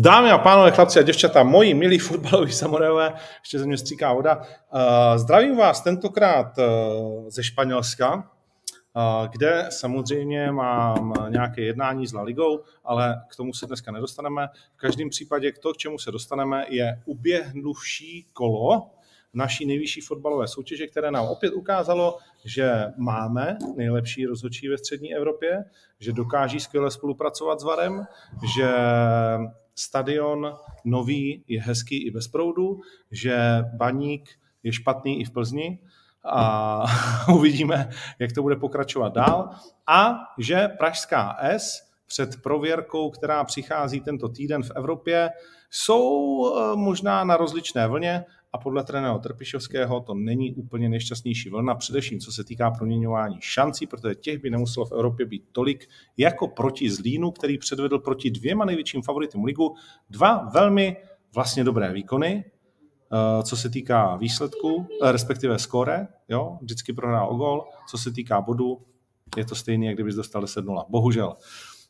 Dámy a pánové, chlapci a děvčata, moji milí fotbaloví samurajové, ještě ze mě stříká voda. Uh, zdravím vás tentokrát uh, ze Španělska, uh, kde samozřejmě mám nějaké jednání s La Ligou, ale k tomu se dneska nedostaneme. V každém případě to, k čemu se dostaneme, je uběhnuvší kolo naší nejvyšší fotbalové soutěže, které nám opět ukázalo, že máme nejlepší rozhodčí ve střední Evropě, že dokáží skvěle spolupracovat s VARem, že stadion nový je hezký i bez proudu, že baník je špatný i v Plzni a uvidíme, jak to bude pokračovat dál. A že Pražská S před prověrkou, která přichází tento týden v Evropě, jsou eh, možná na rozličné vlně podle trenéra Trpišovského to není úplně nejšťastnější vlna, především co se týká proměňování šancí, protože těch by nemuselo v Evropě být tolik jako proti Zlínu, který předvedl proti dvěma největším favoritům ligu dva velmi vlastně dobré výkony, eh, co se týká výsledku, eh, respektive skóre, jo, vždycky prohrál o gol, co se týká bodu, je to stejný, jak kdybys dostal 10-0. Bohužel.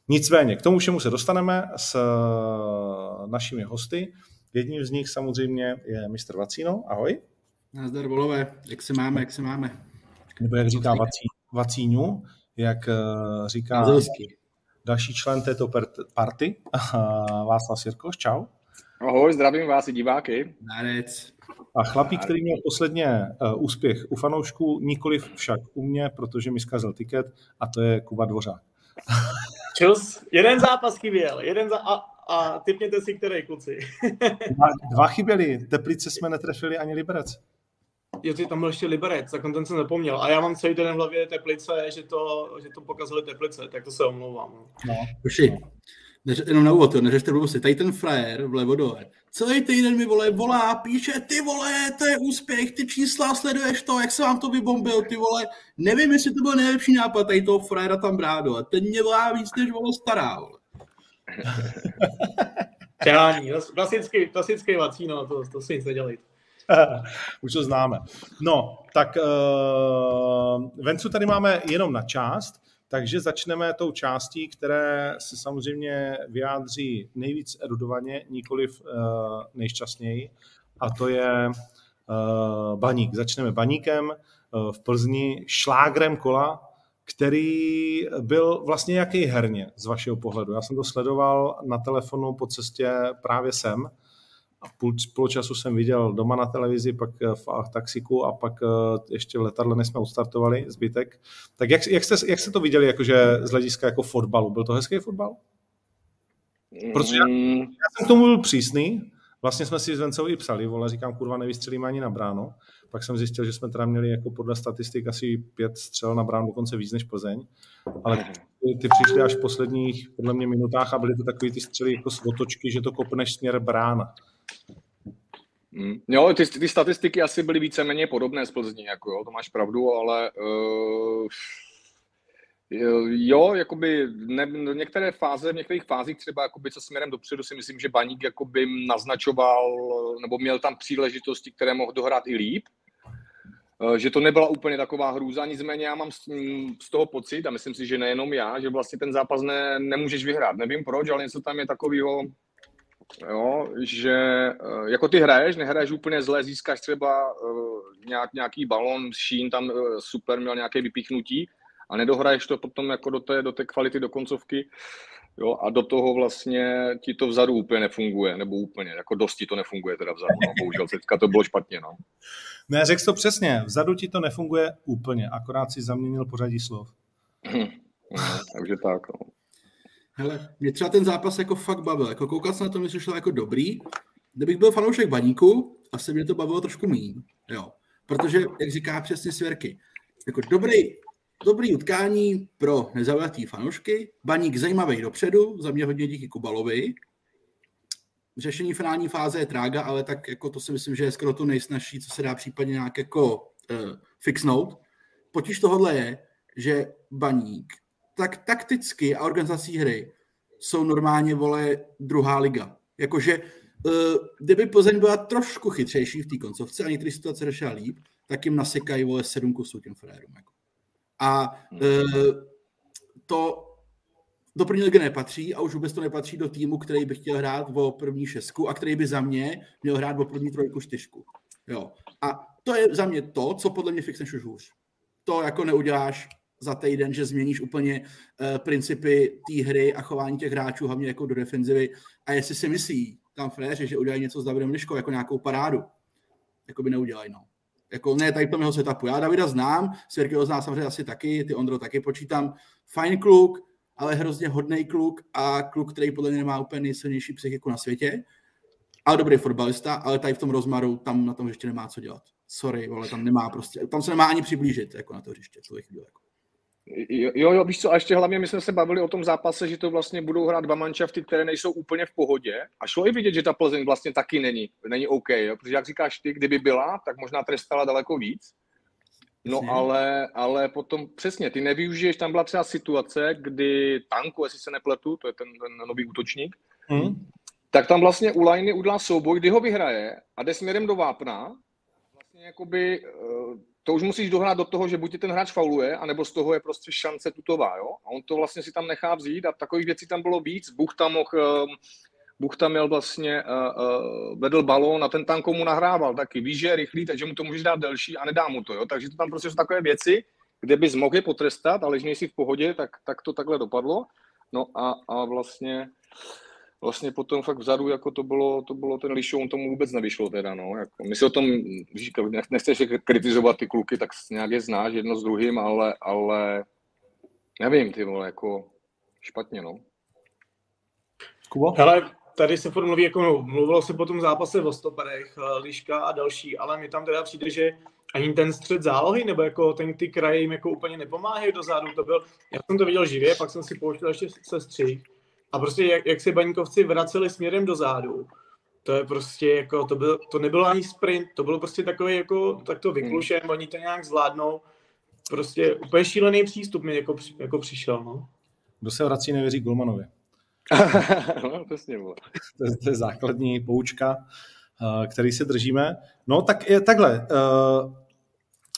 Nicméně, k tomu všemu se dostaneme s eh, našimi hosty. Jedním z nich samozřejmě je mistr Vacíno. Ahoj. Nazdar, volové. Jak se máme, jak se máme? Nebo jak říká Vací, Vacíňu, jak uh, říká Zelsky. další člen této party, Václav Sirkoš. Čau. Ahoj, zdravím vás i diváky. Nárec. A chlapík, který měl posledně uh, úspěch u fanoušků, nikoliv však u mě, protože mi zkazil tiket, a to je Kuba Dvořák. Čus, jeden zápas chyběl, jeden za... a, a typněte si, který kluci. dva, dva chyběli, Teplice jsme netrefili ani Liberec. Jo, ty tam byl ještě Liberec, tak ten jsem nepomněl. A já mám celý den v hlavě Teplice, že to, že to pokazali Teplice, tak to se omlouvám. No. no. Neře, jenom na úvod, neřešte blbosti, tady ten frajer vlevo dole, celý týden mi vole, volá, píše, ty vole, to je úspěch, ty čísla, sleduješ to, jak se vám to vybombil, ty vole, nevím, jestli to byl nejlepší nápad tady toho frajera tam brát dole, ten mě volá víc, než vole stará, vole. Přehání, klasický, klasický vacíno, to, to si nic nedělejte. Už to známe. No, tak uh, Vencu tady máme jenom na část, takže začneme tou částí, které se samozřejmě vyjádří nejvíc erudovaně, nikoliv uh, nejšťastněji, a to je uh, baník. Začneme baníkem uh, v Plzni, šlágrem kola, který byl vlastně jaký herně z vašeho pohledu. Já jsem to sledoval na telefonu po cestě právě sem, a půl, půl času jsem viděl doma na televizi, pak eh, v taxiku a pak eh, ještě v letadle, než jsme odstartovali, zbytek. Tak jak, jak, jste, jak jste to viděli jakože z hlediska jako fotbalu? Byl to hezký fotbal? Protože já, mm. já jsem k tomu byl přísný, vlastně jsme si s Vencou i psali, vole, říkám, kurva, nevystřelíme ani na bráno. Pak jsem zjistil, že jsme teda měli jako podle statistik asi pět střel na bránu, dokonce víc než Plzeň. Ale ty, ty přišly až v posledních, podle mě, minutách a byly to takový ty střely jako z otočky, že to kopneš směr brána. Mm. Jo, ty, ty statistiky asi byly víceméně podobné z Plzní, jako jo, to máš pravdu, ale uh, jo, jakoby ne, některé fáze, v některých fázích třeba jakoby co směrem dopředu si myslím, že Baník jakoby naznačoval, nebo měl tam příležitosti, které mohl dohrát i líp, eh, že to nebyla úplně taková hrůza, nicméně já mám z toho pocit, a myslím si, že nejenom já, že vlastně ten zápas ne, nemůžeš vyhrát. Nevím proč, ale něco tam je takového, jo, že eh, jako ty hraješ, nehraješ úplně zle, získáš třeba uh, nějak, nějaký balon, Šín tam super měl nějaké vypíchnutí a nedohraješ to potom jako do té, do té kvality, do koncovky, jo, a do toho vlastně ti to vzadu úplně nefunguje, nebo úplně, jako dosti to nefunguje teda vzadu, no, bohužel teďka to bylo špatně, no. Ne, řekl to přesně, vzadu ti to nefunguje úplně, akorát si zaměnil pořadí slov. no, takže tak, no. Hele, mě třeba ten zápas jako fakt bavil. Jako koukal jsem na to, mi šlo jako dobrý. Kdybych byl fanoušek baníku, asi mě to bavilo trošku méně. Jo. Protože, jak říká přesně Svěrky, jako dobrý, dobrý utkání pro nezaujatý fanoušky, baník zajímavý dopředu, za mě hodně díky Kubalovi. Řešení finální fáze je trága, ale tak jako to si myslím, že je skoro to nejsnažší, co se dá případně nějak jako uh, fixnout. Potíž tohohle je, že baník tak takticky a organizací hry jsou normálně, vole, druhá liga. Jakože, uh, kdyby Plzeň byla trošku chytřejší v té koncovce a některé situace řešila líp, tak jim nasekají, vole, sedm kusů těm frérům. Jako. A uh, to do první ligy nepatří a už vůbec to nepatří do týmu, který by chtěl hrát o první šestku a který by za mě měl hrát o první trojku, čtyřku. Jo. A to je za mě to, co podle mě fixneš už hůř. To jako neuděláš za týden, že změníš úplně uh, principy té hry a chování těch hráčů, hlavně jako do defenzivy. A jestli si myslí tam fréři, že udělají něco s Davidem Liškou, jako nějakou parádu, jako by neudělají, no. Jako ne tady v tom jeho setupu. Já Davida znám, Svěrky ho znám samozřejmě asi taky, ty Ondro taky počítám. Fajn kluk, ale hrozně hodný kluk a kluk, který podle mě nemá úplně nejsilnější psychiku na světě. Ale dobrý fotbalista, ale tady v tom rozmaru tam na tom ještě nemá co dělat. Sorry, ale tam nemá prostě, tam se nemá ani přiblížit jako na to hřiště. Chvíli, jako. Jo, jo, víš co, a ještě hlavně my jsme se bavili o tom zápase, že to vlastně budou hrát dva manšafty, které nejsou úplně v pohodě. A šlo i vidět, že ta Plzeň vlastně taky není, není OK, jo? protože jak říkáš ty, kdyby byla, tak možná trestala daleko víc. No ale, ale potom přesně, ty nevyužiješ, tam byla třeba situace, kdy Tanku, jestli se nepletu, to je ten, ten nový útočník, hmm. tak tam vlastně u Lajny udělá souboj, kdy ho vyhraje a jde směrem do vápna. Vlastně jakoby, eh, to už musíš dohrát do toho, že buď ten hráč fauluje, anebo z toho je prostě šance tutová, jo? A on to vlastně si tam nechá vzít a takových věcí tam bylo víc. Bůh tam mohl eh, Buchta měl vlastně, uh, uh, vedl balón a ten tam komu nahrával taky. Víš, že je rychlý, takže mu to můžeš dát delší a nedá mu to. Jo? Takže to tam prostě jsou takové věci, kde bys mohl je potrestat, ale když nejsi v pohodě, tak, tak to takhle dopadlo. No a, a vlastně vlastně potom fakt vzadu, jako to bylo, to bylo ten lišou, tomu vůbec nevyšlo teda, no. Jako, my si o tom, říkám, nechceš kritizovat ty kluky, tak nějak je znáš jedno s druhým, ale, ale nevím, ty vole, jako špatně, no. Kubo? Hele, tady se furt mluví, jako no, mluvilo se po tom zápase o stoperech, eh, Liška a další, ale mi tam teda přijde, že ani ten střed zálohy, nebo jako ten ty kraje jim jako úplně nepomáhají dozadu, to byl, já jsem to viděl živě, pak jsem si pouštěl ještě se střih a prostě jak, jak se baňkovci vraceli směrem dozadu, to je prostě jako, to, byl, to nebylo ani sprint, to bylo prostě takový jako, tak to vyklušen, hmm. oni to nějak zvládnou, prostě úplně šílený přístup mi jako, jako přišel, no. Kdo se vrací, nevěří Gulmanovi. no, přesně, to, je, to je základní poučka, uh, který se držíme. No tak je takhle. Uh,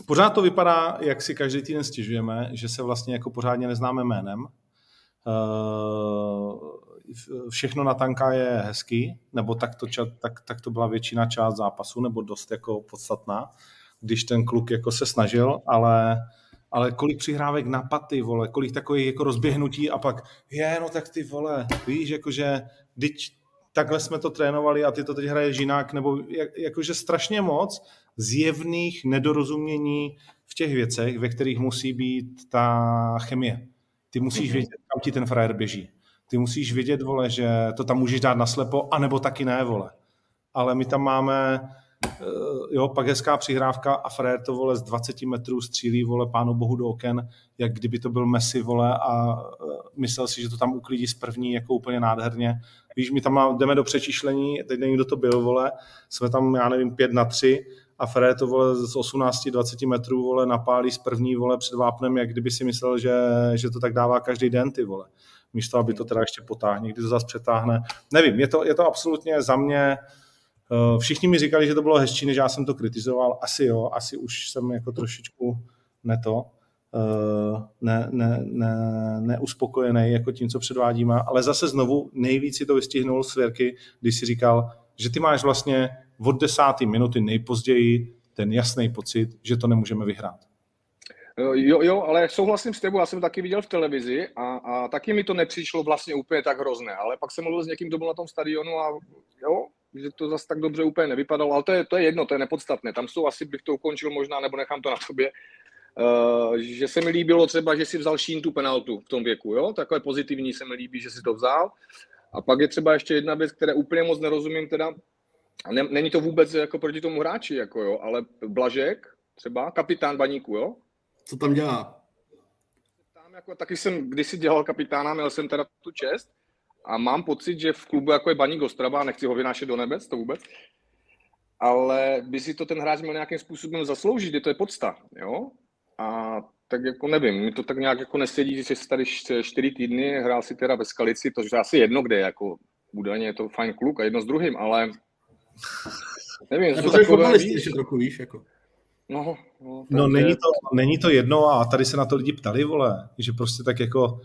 pořád to vypadá, jak si každý týden stěžujeme, že se vlastně jako pořádně neznáme jménem. Uh, všechno na tanka je hezký, nebo tak to, tak, tak to byla většina část zápasu, nebo dost jako podstatná, když ten kluk jako se snažil, ale ale kolik přihrávek na paty, vole, kolik takových jako rozběhnutí a pak, je, no tak ty vole, víš, jakože, teď takhle jsme to trénovali a ty to teď hraješ jinak, nebo jak, jakože strašně moc zjevných nedorozumění v těch věcech, ve kterých musí být ta chemie. Ty musíš mm-hmm. vědět, kam ti ten frajer běží. Ty musíš vědět, vole, že to tam můžeš dát naslepo, anebo taky ne, vole. Ale my tam máme jo, pak hezká přihrávka a Frér to vole z 20 metrů střílí vole pánu bohu do oken, jak kdyby to byl Messi vole a eh, myslel si, že to tam uklidí z první jako úplně nádherně. Víš, my tam jdeme do přečišlení, teď nevím, kdo to byl, vole, jsme tam, já nevím, 5 na 3 a Frér to vole z 18-20 metrů vole napálí z první vole před vápnem, jak kdyby si myslel, že, že to tak dává každý den ty vole. Místo, aby to teda ještě potáhne, kdy to zase přetáhne. Nevím, je to, je to absolutně za mě Eh, všichni mi říkali, že to bylo hezčí, než já jsem to kritizoval. Asi jo, asi už jsem jako trošičku neto, eh, ne, ne, ne, neuspokojený jako tím, co předvádíme, ale zase znovu nejvíc si to vystihnul Svěrky, když si říkal, že ty máš vlastně od desáté minuty nejpozději ten jasný pocit, že to nemůžeme vyhrát. Eh, jo, jo, ale souhlasím s tebou, já jsem taky viděl v televizi a, a taky mi to nepřišlo vlastně úplně tak hrozné, ale pak jsem mluvil s někým, kdo byl na tom stadionu a jo, že to zase tak dobře úplně nevypadalo, ale to je, to je jedno, to je nepodstatné. Tam jsou asi, bych to ukončil možná, nebo nechám to na tobě, uh, že se mi líbilo třeba, že si vzal Šín tu penaltu v tom věku, jo? Takové pozitivní se mi líbí, že si to vzal. A pak je třeba ještě jedna věc, které úplně moc nerozumím, teda, ne, není to vůbec jako proti tomu hráči, jako jo, ale Blažek, třeba kapitán Baníku, jo? Co tam dělá? Tam jako, taky jsem kdysi dělal kapitána, měl jsem teda tu čest, a mám pocit, že v klubu jako je Baník Ostrava, nechci ho vynášet do nebes, to vůbec, ale by si to ten hráč měl nějakým způsobem zasloužit, je to je podsta, jo? A tak jako nevím, mi to tak nějak jako nesedí, že jsi tady čtyři týdny, hrál si teda ve Skalici, to je asi jedno kde, jako údajně je to fajn kluk a jedno s druhým, ale nevím, jako to takové, víš, trochu víš, jako. No, no, no není, to, není to jedno a tady se na to lidi ptali, vole, že prostě tak jako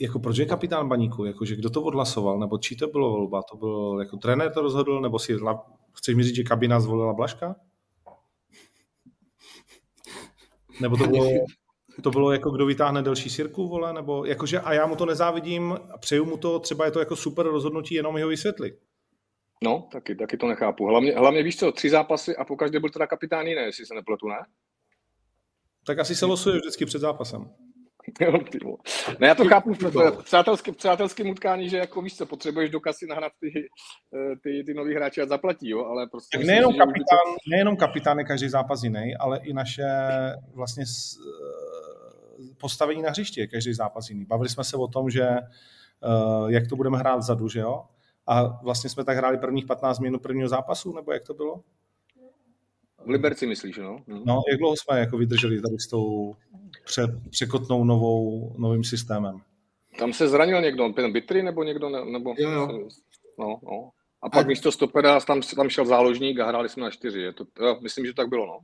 jako proč je kapitán baníku? Jakože kdo to odhlasoval? Nebo čí to bylo volba? To byl jako trenér to rozhodl? Nebo si chceš mi říct, že kabina zvolila Blaška? Nebo to bylo, to bylo jako kdo vytáhne delší sirku, vole, nebo jakože a já mu to nezávidím a přeju mu to, třeba je to jako super rozhodnutí, jenom jeho vysvětlit. No, taky, taky to nechápu. Hlavně, hlavně víš co, tři zápasy a po každé byl teda kapitán jiný, jestli se nepletu, ne? Tak asi se losuje vždycky před zápasem. ne, já to chápu v přátelský, přátelském utkání, že jako víš co, potřebuješ do kasy nahrát ty, eh, ty, ty nový hráči a zaplatí, jo, ale prostě... Tak nejenom, kapitán, to... nejenom kapitán je každý zápas jiný, ale i naše vlastně eh, postavení na hřišti je každý zápas jiný. Bavili jsme se o tom, že uh, jak to budeme hrát vzadu, že jo? A vlastně jsme tak hráli prvních 15 minut prvního zápasu, nebo jak to bylo? V Liberci myslíš, no? Hmm. No, jak dlouho jsme jako vydrželi tady s tou pře, překotnou novou, novým systémem? Tam se zranil někdo, ten Bitry nebo někdo? Ne, nebo, jo, jo. No, no. A pak a... místo stopera tam, tam šel záložník a hráli jsme na čtyři. Je to, jo, myslím, že tak bylo, no.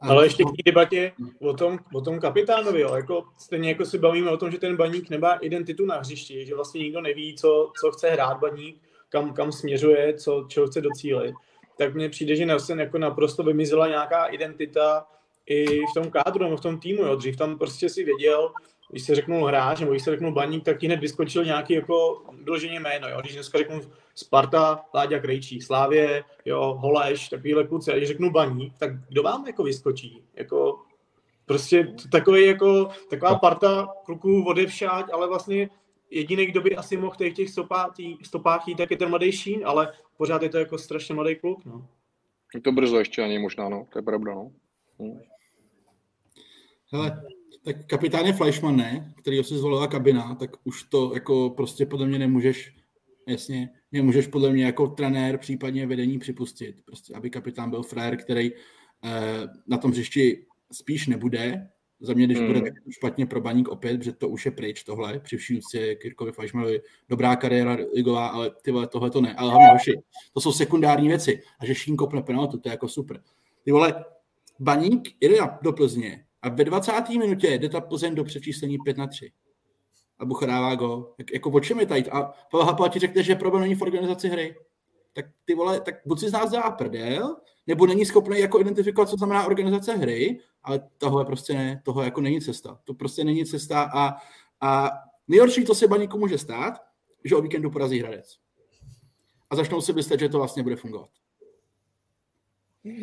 Ale ještě k té debatě o tom, o tom kapitánovi, jo. Jako, stejně jako si bavíme o tom, že ten baník nemá identitu na hřišti, že vlastně nikdo neví, co, co chce hrát baník, kam, kam směřuje, co, čeho chce docílit tak mně přijde, že Nelson jako naprosto vymizela nějaká identita i v tom kádru nebo v tom týmu. Jo. Dřív tam prostě si věděl, když se řeknul hráč nebo když se řeknul baník, tak ti hned vyskočil nějaký jako vyloženě jméno. Jo. Když dneska řeknu Sparta, Láďa Krejčí, Slávě, jo, Holeš, takovýhle kluci, a když řeknu baník, tak kdo vám jako vyskočí? Jako, prostě takový jako, taková parta kluků odevšať, ale vlastně jediný, kdo by asi mohl těch, těch stopách, stopách jít, tak je ten mladý Šín, ale pořád je to jako strašně mladý kluk. No. Je to brzo ještě ani možná, no. To je pravda, no. Hmm. Hele, tak kapitán je Fleischmann, ne? Který si zvolila kabina, tak už to jako prostě podle mě nemůžeš, jasně, nemůžeš podle mě jako trenér, případně vedení připustit. Prostě, aby kapitán byl frér, který eh, na tom hřišti spíš nebude, za mě, když mm. bude špatně pro baník opět, protože to už je pryč tohle, při vším úctě Kirkovi Fajšmanovi, dobrá kariéra ligová, ale ty vole, tohle to ne. Ale hlavně hoši, to jsou sekundární věci. A že Šín kopne penaltu, to je jako super. Ty vole, baník jde do Plzně a ve 20. minutě jde ta Plzeň do přečíslení 5 na 3. A Bucha dává go. Jak, jako o čem je tady? A Pavel Hapal ti řekne, že problém není v organizaci hry. Tak ty vole, tak buď si z nás dá prdel, nebo není schopný jako identifikovat, co znamená organizace hry, ale tohle prostě ne, tohle jako není cesta. To prostě není cesta a, a nejhorší, co se baníku může stát, že o víkendu porazí Hradec. A začnou si myslet, že to vlastně bude fungovat.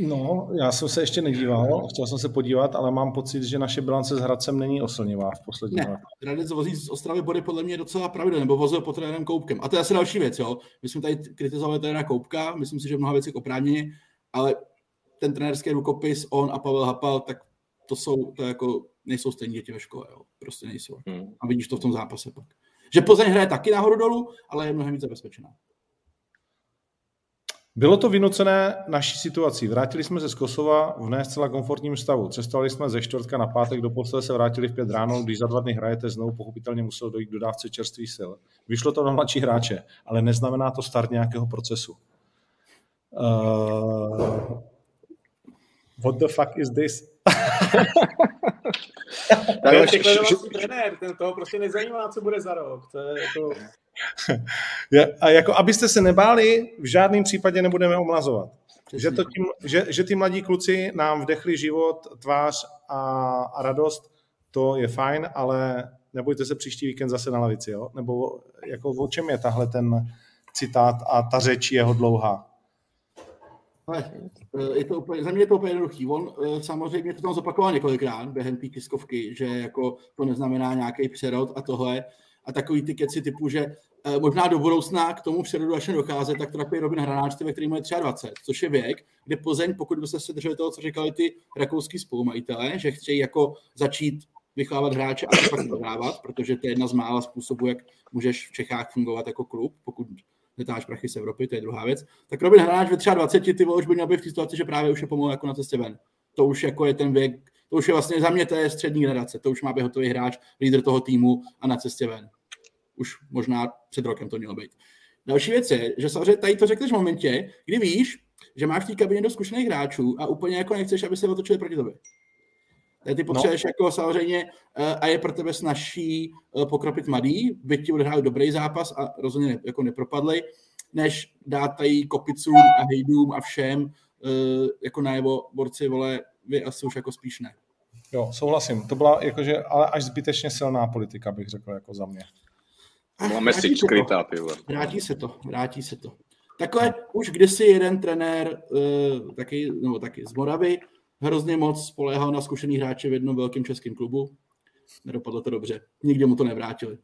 No, já jsem se ještě nedíval, chtěl jsem se podívat, ale mám pocit, že naše bilance s Hradcem není oslnivá v poslední Ne, Hradec vozí z Ostravy body podle mě docela pravidelně, nebo vozil po trenérem Koupkem. A to je asi další věc, jo. My jsme tady kritizovali trenéra Koupka, myslím si, že mnoha věcí oprávněně, ale ten trenérský rukopis, on a Pavel Hapal, tak to jsou, to jako, nejsou stejní děti ve škole, jo. prostě nejsou. Hmm. A vidíš to v tom zápase pak. Že Plzeň hraje taky nahoru dolů, ale je mnohem více bezpečná. Bylo to vynucené naší situací. Vrátili jsme se z Kosova v ne zcela komfortním stavu. Cestovali jsme ze čtvrtka na pátek, do postele se vrátili v pět ráno, když za dva dny hrajete znovu, pochopitelně musel dojít k dodávce čerstvých sil. Vyšlo to na mladší hráče, ale neznamená to start nějakého procesu. Uh, what the fuck is this? to trenér, ten toho prostě nezajímá, co bude za rok. To je jako... A jako, abyste se nebáli, v žádném případě nebudeme omlazovat. Že, to tím, že, že ty mladí kluci nám vdechli život, tvář a, a radost, to je fajn, ale nebojte se příští víkend zase na lavici, jo? Nebo jako o čem je tahle ten citát a ta řeč jeho dlouhá? Eh, je to úplně, za mě je to úplně jednoduchý. On eh, samozřejmě to tam zopakoval několikrát během té tiskovky, že jako to neznamená nějaký přerod a tohle. A takový ty keci typu, že eh, možná do budoucna k tomu přerodu až docházet, tak to takový Robin Hranáč, ve kterým je 23, což je věk, kde Plzeň, pokud by se drželi toho, co říkali ty rakouský spolumajitelé, že chtějí jako začít vychovávat hráče a pak prodávat, protože to je jedna z mála způsobů, jak můžeš v Čechách fungovat jako klub, pokud netáš prachy z Evropy, to je druhá věc. Tak Robin Hráč ve 23, ty už by měl být v situaci, že právě už je pomalu jako na cestě ven. To už jako je ten věk, to už je vlastně za mě to je střední generace, to už má být hotový hráč, lídr toho týmu a na cestě ven. Už možná před rokem to mělo být. Další věc je, že samozřejmě tady to řekneš v momentě, kdy víš, že máš v té kabině do zkušených hráčů a úplně jako nechceš, aby se otočili proti tobě. Ty potřebuješ no. jako samozřejmě eh, a je pro tebe snažší eh, pokropit mladý, byť ti odehráli dobrý zápas a rozhodně jako nepropadli, než dát tady kopicům a hejdům a všem eh, jako najevo borci, vole, vy asi už jako spíš ne. Jo, souhlasím. To byla jakože, ale až zbytečně silná politika, bych řekl, jako za mě. Byla message skrytá, ty Vrátí se to, vrátí se to. Takhle už kdysi jeden trenér, uh, taky, nebo taky z Moravy, hrozně moc spoléhal na zkušený hráče v jednom velkém českém klubu. Nedopadlo to dobře. Nikdy mu to nevrátili.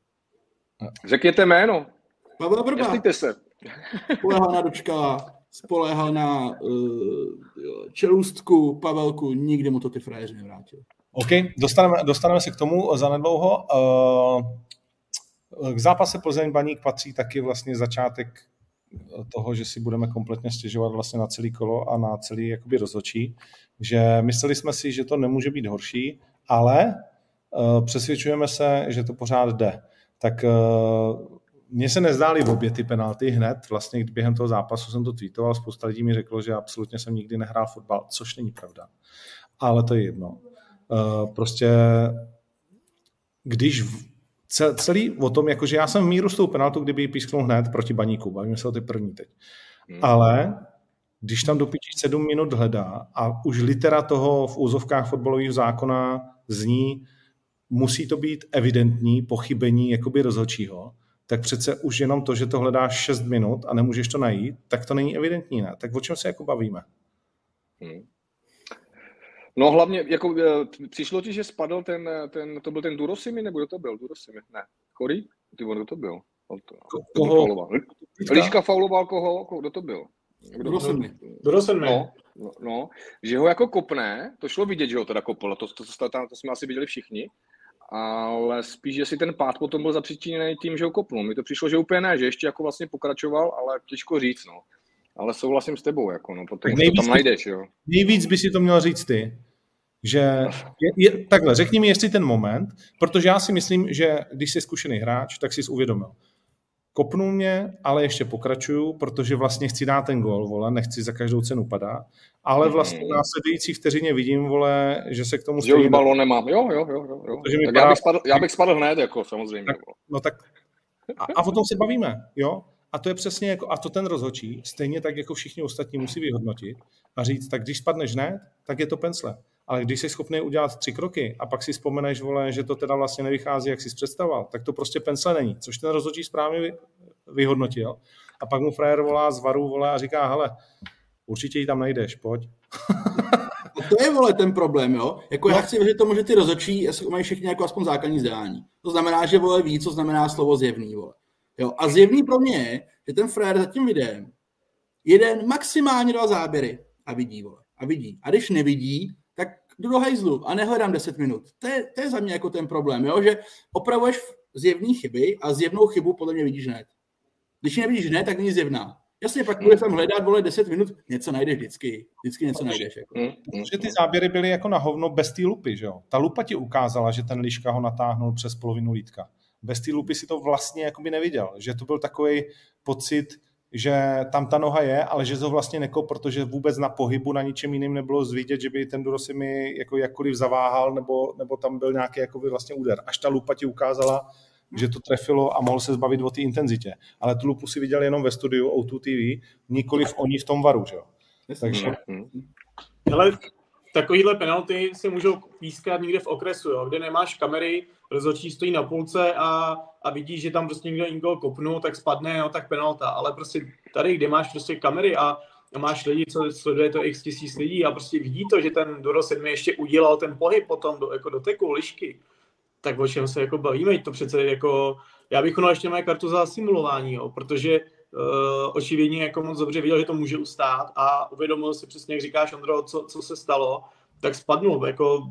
Řekněte jméno. Pavel Vrba. Myslíte se. Spoléhal na Dočkala, spoléhal na uh, čelůstku, Pavelku, nikdy mu to ty frajeři nevrátili. OK, dostaneme, dostaneme se k tomu za nedlouho. Uh, k zápase Plzeň Baník patří taky vlastně začátek toho, že si budeme kompletně stěžovat vlastně na celý kolo a na celý jakoby rozhodčí, že mysleli jsme si, že to nemůže být horší, ale uh, přesvědčujeme se, že to pořád jde. Tak uh, mně se nezdály obě ty penalty hned, vlastně během toho zápasu jsem to tweetoval, spousta lidí mi řeklo, že absolutně jsem nikdy nehrál fotbal, což není pravda. Ale to je jedno. Uh, prostě když celý o tom, jakože já jsem v míru s tou penaltou, kdyby ji písknul hned proti baníku, bavíme se o ty první teď. Hmm. Ale když tam do píči sedm minut hledá a už litera toho v úzovkách fotbalových zákona zní, musí to být evidentní pochybení jakoby rozhodčího, tak přece už jenom to, že to hledáš 6 minut a nemůžeš to najít, tak to není evidentní, ne? Tak o čem se jako bavíme? Hmm. No hlavně, jako e, přišlo ti, že spadl ten, ten, to byl ten Durosimi, nebo kdo to byl? Durosimi, ne. Kory? Ty kdo to byl? Koho? Liška fauloval koho? Kdo to byl? Durosimi. Durosimi. No, no, no, že ho jako kopne, to šlo vidět, že ho teda kopl, to, to, to, to, to jsme asi viděli všichni, ale spíš, že si ten pád potom byl zapříčiněný tím, že ho kopnul. Mi to přišlo, že úplně ne, že ještě jako vlastně pokračoval, ale těžko říct, no. Ale souhlasím s tebou, jako no, potom nejvíc, to tam najdeš, jo. Nejvíc by si to měl říct ty, že je, je, takhle, řekni mi jestli ten moment, protože já si myslím, že když jsi zkušený hráč, tak jsi uvědomil. Kopnul mě, ale ještě pokračuju, protože vlastně chci dát ten gol, vole, nechci za každou cenu padat, ale mhm. vlastně v následující vteřině vidím, vole, že se k tomu... Že už balon nemám, jo, jo, jo. jo. jo. Tak padá... já, bych spadl, já bych spadl hned, jako samozřejmě. Tak, no tak, a, a o tom se bavíme, jo? A to je přesně jako, a to ten rozhodčí, stejně tak jako všichni ostatní musí vyhodnotit a říct, tak když spadneš hned, tak je to pensle. Ale když jsi schopný udělat tři kroky a pak si vzpomeneš, vole, že to teda vlastně nevychází, jak jsi představoval, tak to prostě pensle není, což ten rozhodčí správně vyhodnotil. A pak mu frajer volá z varu vole, a říká, hele, určitě ji tam najdeš, pojď. A to je, vole, ten problém, jo? Jako no. já chci věřit tomu, že ty rozhodčí mají všichni jako aspoň základní zdání. To znamená, že, vole, ví, co znamená slovo zjevný, vole. Jo? A zjevný pro mě je, že ten frajer za tím videem jeden maximálně dal záběry a vidí, vole. A vidí. A když nevidí, jdu do hajzlu a nehledám 10 minut. To je, to je za mě jako ten problém, jo? že opravuješ zjevné chyby a zjevnou chybu podle mě vidíš hned. Když ji nevidíš hned, tak není zjevná. Jasně, pak budeš tam hledat, vole, 10 minut, něco najdeš vždycky. Vždycky něco najdeš. Jako. Mm, mm, Protože ty mm. záběry byly jako na hovno bez té lupy, že jo? Ta lupa ti ukázala, že ten liška ho natáhnul přes polovinu lítka. Bez té lupy si to vlastně jako by neviděl. Že to byl takový pocit, že tam ta noha je, ale že to vlastně nekop, protože vůbec na pohybu na ničem jiným nebylo zvidět, že by ten Durosy mi jako jakkoliv zaváhal, nebo, nebo tam byl nějaký jakoby vlastně úder. Až ta lupa ti ukázala, že to trefilo a mohl se zbavit o té intenzitě. Ale tu lupu si viděl jenom ve studiu O2 TV, nikoliv oni v tom varu, že jo. Takže... Ale takovýhle penalty se můžou pískat někde v okresu, jo, kde nemáš kamery, rozhodčí stojí na půlce a, a vidí, že tam prostě někdo někoho kopnu, tak spadne, no, tak penalta. Ale prostě tady, kde máš prostě kamery a, a máš lidi, co sleduje to x tisíc lidí a prostě vidí to, že ten Doro 7 ještě udělal ten pohyb potom do, jako do teku, lišky, tak o čem se jako bavíme, to přece jako, já bych ještě moje kartu za simulování, jo, protože očividně jako moc dobře viděl, že to může ustát a uvědomil si přesně, jak říkáš, Ondro, co, co se stalo, tak spadnul, jako,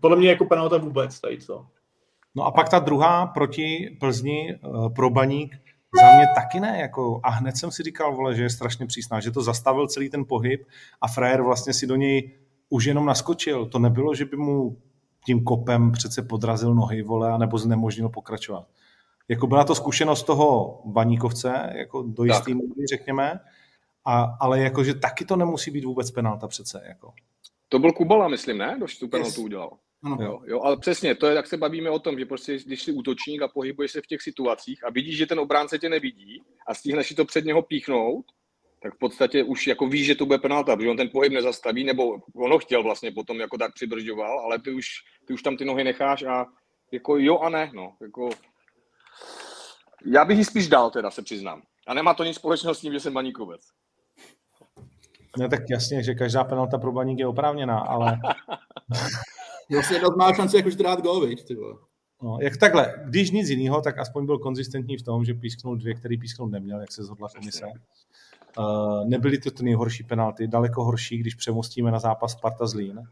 podle mě jako penalta vůbec tady to. No a pak ta druhá proti Plzni eh, pro Baník, za mě taky ne, jako, a hned jsem si říkal, vole, že je strašně přísná, že to zastavil celý ten pohyb a frajer vlastně si do něj už jenom naskočil. To nebylo, že by mu tím kopem přece podrazil nohy, vole, anebo znemožnil pokračovat. Jako byla to zkušenost toho baníkovce, jako do jistý míry, řekněme, a, ale jakože taky to nemusí být vůbec penalta přece. Jako. To byl Kubala, myslím, ne? Kdo tu penaltu udělal. Ano. Jo, jo, ale přesně, to je, jak se bavíme o tom, že prostě, když jsi útočník a pohybuješ se v těch situacích a vidíš, že ten obránce tě nevidí a stihneš si to před něho píchnout, tak v podstatě už jako víš, že to bude penalta, protože on ten pohyb nezastaví, nebo on ho chtěl vlastně potom jako tak přidržoval, ale ty už, ty už tam ty nohy necháš a jako jo a ne, no, jako já bych ji spíš dal, teda se přiznám. A nemá to nic společného s tím, že jsem baníkovec. No tak jasně, že každá penalta pro baník je oprávněná, ale... Vlastně má šanci jako dát gol, víš, ty vole. No, jak takhle, když nic jiného, tak aspoň byl konzistentní v tom, že písknul dvě, který písknout neměl, jak se zhodla komise. Uh, nebyly to ty nejhorší penalty, daleko horší, když přemostíme na zápas Sparta Zlín,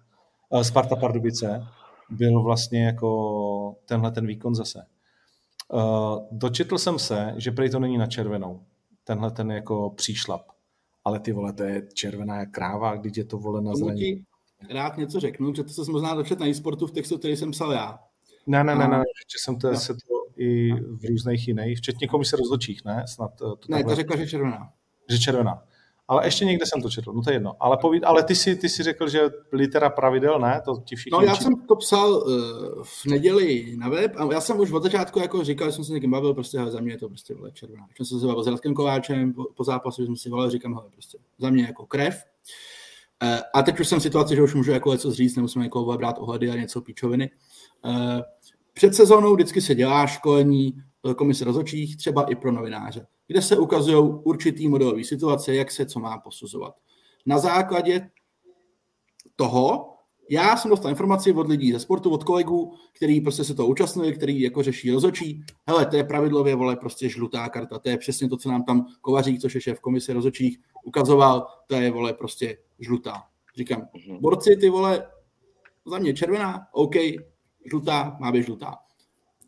uh, Sparta Pardubice, byl vlastně jako tenhle ten výkon zase. Uh, dočetl jsem se, že prej to není na červenou, tenhle ten jako příšlap. Ale ty vole, to je červená kráva, když je to vole na zraní. rád něco řeknu, že to se možná dočet na e-sportu v textu, který jsem psal já. Ne, ne, ne, ne, že jsem to, no. se to i v různých jiných, včetně komise rozhodčích, ne? Snad eh, to ne, to řekla, že červená. Že červená. Ale ještě někde jsem to četl, no to je jedno. Ale, povíd, ale ty, si, ty si řekl, že litera pravidel, ne? To ti všichni No já jsem to psal uh, v neděli na web a já jsem už od začátku jako říkal, že jsem se někým bavil, prostě za mě je to prostě vole červená. Když jsem se bavil s Radkem Kováčem po, po zápasu, že jsem si volal, říkám, hele, prostě za mě jako krev. Uh, a teď už jsem v situaci, že už můžu jako něco říct, nemusím jako brát ohledy a něco píčoviny. Uh, před sezónou vždycky se dělá školení komise rozhodčích, třeba i pro novináře kde se ukazují určitý modelové situace, jak se co má posuzovat. Na základě toho já jsem dostal informaci od lidí ze sportu, od kolegů, který prostě se to účastnili, který jako řeší rozočí. Hele, to je pravidlově, vole, prostě žlutá karta, to je přesně to, co nám tam Kovařík, což je šéf komise rozočích, ukazoval, to je, vole, prostě žlutá. Říkám, mhm. borci, ty vole, za mě červená, OK, žlutá, má být žlutá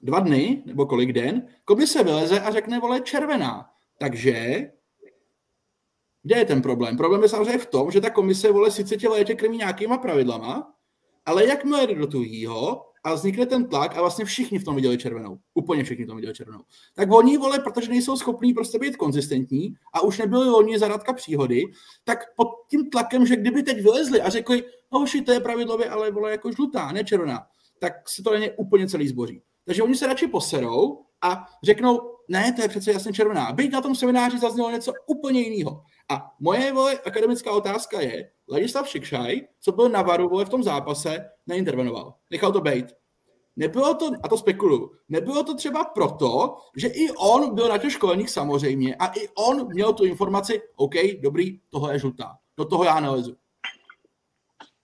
dva dny, nebo kolik den, komise vyleze a řekne, vole, červená. Takže kde je ten problém? Problém je samozřejmě v tom, že ta komise, vole, sice tě létě krmí nějakýma pravidlama, ale jakmile jde do tuhýho a vznikne ten tlak a vlastně všichni v tom viděli červenou. Úplně všichni v tom viděli červenou. Tak oni, vole, protože nejsou schopní prostě být konzistentní a už nebyli oni zaradka příhody, tak pod tím tlakem, že kdyby teď vylezli a řekli, no to je pravidlově, ale vole, jako žlutá, ne červená, tak se to na ně úplně celý zboří. Takže oni se radši poserou a řeknou, ne, to je přece jasně červená. Byť na tom semináři zaznělo něco úplně jiného. A moje vole, akademická otázka je, Ladislav Šikšaj, co byl na varu vole, v tom zápase, neintervenoval. Nechal to být. Nebylo to, a to spekuluju, nebylo to třeba proto, že i on byl na těch školeních samozřejmě a i on měl tu informaci, OK, dobrý, tohle je žlutá. Do toho já nelezu.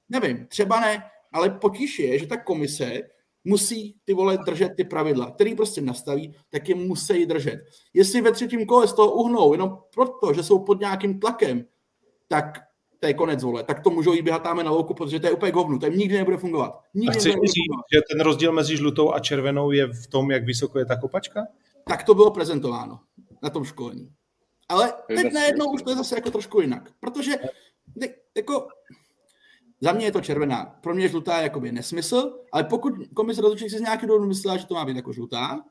Nevím, třeba ne, ale potíž je, že ta komise musí ty vole držet ty pravidla, který prostě nastaví, tak je musí držet. Jestli ve třetím kole z toho uhnou jenom proto, že jsou pod nějakým tlakem, tak to je konec, vole. Tak to můžou jít běhat na louku, protože to je úplně govnu. To nikdy nebude fungovat. Nikdy a chceš říct, že ten rozdíl mezi žlutou a červenou je v tom, jak vysoko je ta kopačka? Tak to bylo prezentováno na tom školení. Ale teď najednou už to je zase jako trošku jinak. Protože ne, jako za mě je to červená. Pro mě je žlutá je jakoby nesmysl, ale pokud komise rozhodčích si z nějakého důvodu myslela, že to má být jako žlutá,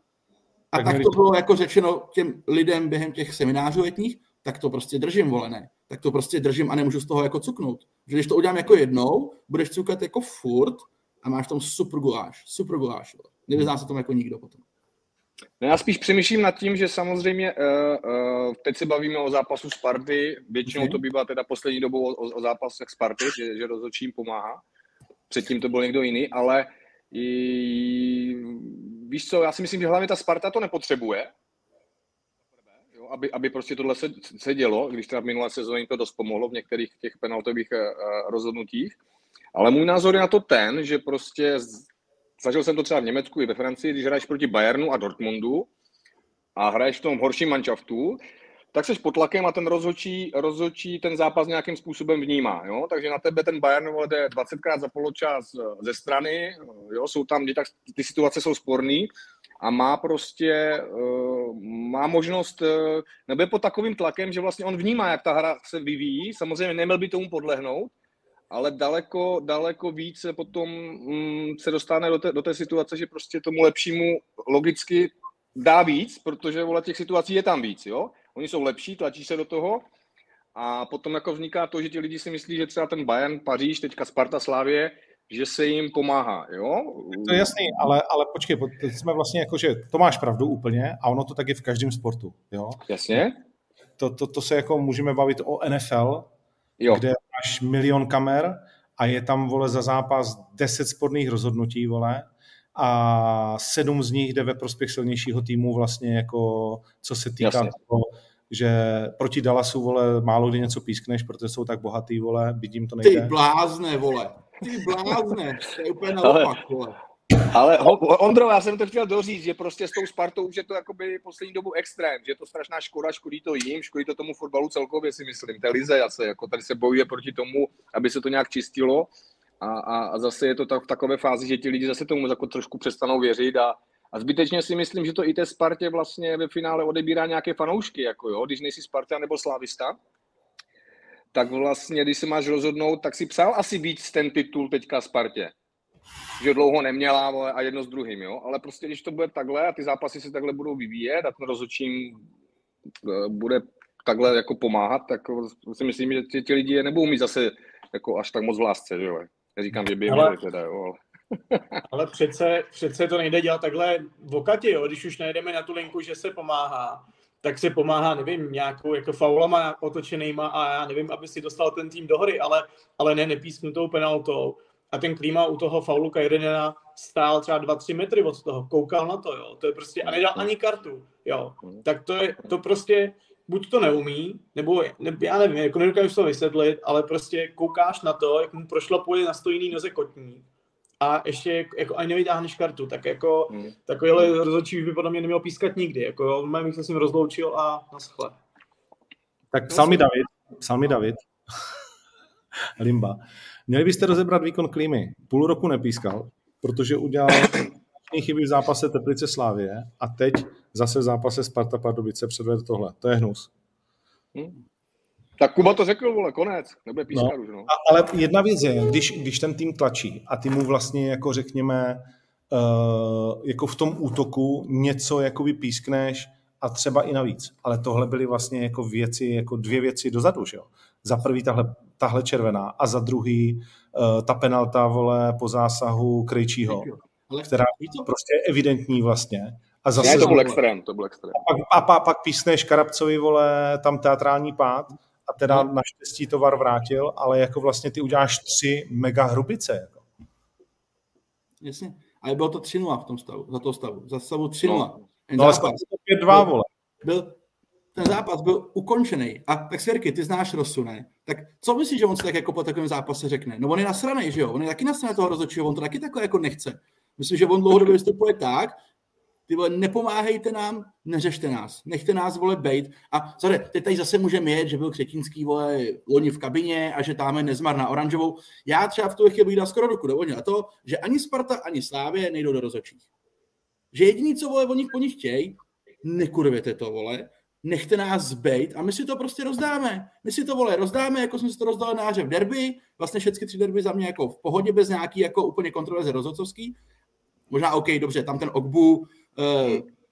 a tak, tak to bylo jako řečeno těm lidem během těch seminářů letních, tak to prostě držím, volené. Tak to prostě držím a nemůžu z toho jako cuknout. Že když to udělám jako jednou, budeš cukat jako furt a máš tam super guláš. Super guláš. Nevyzná se tomu jako nikdo potom. Já spíš přemýšlím nad tím, že samozřejmě uh, uh, teď se bavíme o zápasu Sparty, většinou to bývá teda poslední dobou o, o zápasech Sparty, že, že rozhodčím pomáhá. Předtím to byl někdo jiný, ale i, víš co, já si myslím, že hlavně ta Sparta to nepotřebuje, jo, aby, aby prostě tohle se, se dělo, když teda v minulé sezóně to dost pomohlo v některých těch penaltových uh, rozhodnutích. Ale můj názor je na to ten, že prostě zažil jsem to třeba v Německu i ve Francii, když hraješ proti Bayernu a Dortmundu a hraješ v tom horším manšaftu, tak jsi pod tlakem a ten rozhočí, rozhočí ten zápas nějakým způsobem vnímá. Jo? Takže na tebe ten Bayern jde 20krát za poločas eh, ze strany, jo? jsou tam, tak ty situace jsou sporné a má prostě, uh, má možnost, nebo je pod takovým tlakem, že vlastně on vnímá, jak ta hra se vyvíjí, samozřejmě neměl by tomu podlehnout, ale daleko, daleko více potom mm, se dostane do té, do té situace, že prostě tomu lepšímu logicky dá víc, protože vole těch situací je tam víc, jo. Oni jsou lepší, tlačí se do toho a potom jako vzniká to, že ti lidi si myslí, že třeba ten Bayern, Paříž, teďka Sparta, Slávě, že se jim pomáhá, jo? To je jasný, ale, ale počkej, teď jsme vlastně jako, že to máš pravdu úplně a ono to taky v každém sportu, jo? Jasně. To, to, to se jako můžeme bavit o NFL, jo. kde máš milion kamer a je tam, vole, za zápas deset sporných rozhodnutí, vole, a sedm z nich jde ve prospěch silnějšího týmu vlastně jako, co se týká Jasně. toho, že proti Dallasu, vole, málo kdy něco pískneš, protože jsou tak bohatý, vole, vidím to nejde. Ty blázne, vole, ty blázne, to je úplně naopak, vole. Ale Ondro, já jsem to chtěl doříct, že prostě s tou Spartou už je to jakoby poslední dobu extrém, že je to strašná škoda, škodí to jim, škodí to tomu fotbalu celkově si myslím, té lize, se, jako tady se bojuje proti tomu, aby se to nějak čistilo a, a, a zase je to tak, v takové fázi, že ti lidi zase tomu jako trošku přestanou věřit a, a zbytečně si myslím, že to i té Spartě vlastně ve finále odebírá nějaké fanoušky, jako jo, když nejsi Sparta nebo Slavista, tak vlastně, když se máš rozhodnout, tak si psal asi víc ten titul teďka Spartě. Že dlouho neměla a jedno s druhým, jo. Ale prostě, když to bude takhle a ty zápasy se takhle budou vyvíjet a ten rozhodčím e, bude takhle jako pomáhat, tak si myslím, že ti, ti lidi je nebudou mít zase jako až tak moc v lásce, že jo. Neříkám, že by je měli teda, jo, ale... ale přece, přece to nejde dělat takhle v okatě, jo, když už najdeme na tu linku, že se pomáhá, tak se pomáhá, nevím, nějakou jako faulama otočenýma a já nevím, aby si dostal ten tým do hry, ale, ale ne nepísknutou penaltou. A ten klíma u toho faulu Kajrenena stál třeba 2-3 metry od toho, koukal na to, jo. To je prostě, a nedal ani kartu, jo. Tak to je, to prostě, buď to neumí, nebo, ne, já nevím, jako nedokážu to vysvětlit, ale prostě koukáš na to, jak mu prošlo půjde na stojný noze kotník a ještě jako ani nevytáhneš kartu, tak jako hmm. takovýhle rozhodčí by podle mě neměl pískat nikdy, jako jo, bych se s ním rozloučil a naschle. Tak psal mi David, psal mi David, Limba. Měli byste rozebrat výkon Klímy. Půl roku nepískal, protože udělal chyby v zápase Teplice Slávě a teď zase v zápase Sparta Pardubice předvedl tohle. To je hnus. Hmm. Tak Kuba to řekl, vole, konec, nebude pískat no, už, no. Ale jedna věc je, když, když ten tým tlačí a ty mu vlastně, jako řekněme, uh, jako v tom útoku něco jako pískneš a třeba i navíc. Ale tohle byly vlastně jako věci, jako dvě věci dozadu, že jo. Za prvý tahle, tahle červená a za druhý uh, ta penalta, vole, po zásahu Krejčího, která je prostě evidentní vlastně. A zase ne, to byl extrém, to byl extrém. A pak, a pak, pak písneš Karabcovi, vole, tam teatrální pád a teda no. naštěstí to VAR vrátil, ale jako vlastně ty uděláš tři mega hrubice. Jako. Jasně. Ale bylo to 3-0 v tom stavu, za to stavu. Za stavu 3-0. No, no ale zápas, to 5-2, vole. Byl, ten zápas byl ukončený. A tak Svěrky, ty znáš Rosu, ne? Tak co myslíš, že on si tak jako po takovém zápase řekne? No on je nasraný, že jo? On je taky nasraný toho rozhodčího, on to taky takhle jako nechce. Myslím, že on dlouhodobě vystupuje tak, ty vole, nepomáhejte nám, neřešte nás, nechte nás, vole, bejt. A sorry, teď tady zase můžeme jet, že byl Křetínský, vole, loni v kabině a že táme nezmar na oranžovou. Já třeba v tu chvíli bych skoro ruku do na to, že ani Sparta, ani Slávě nejdou do rozhodčích. Že jediný, co, vole, oni po nich chtějí, nekurvěte to, vole, nechte nás zbejt a my si to prostě rozdáme. My si to, vole, rozdáme, jako jsme si to rozdali na v derby, vlastně všechny tři derby za mě jako v pohodě, bez nějaký jako úplně kontroverze rozhodcovský. Možná OK, dobře, tam ten Ogbu, uh,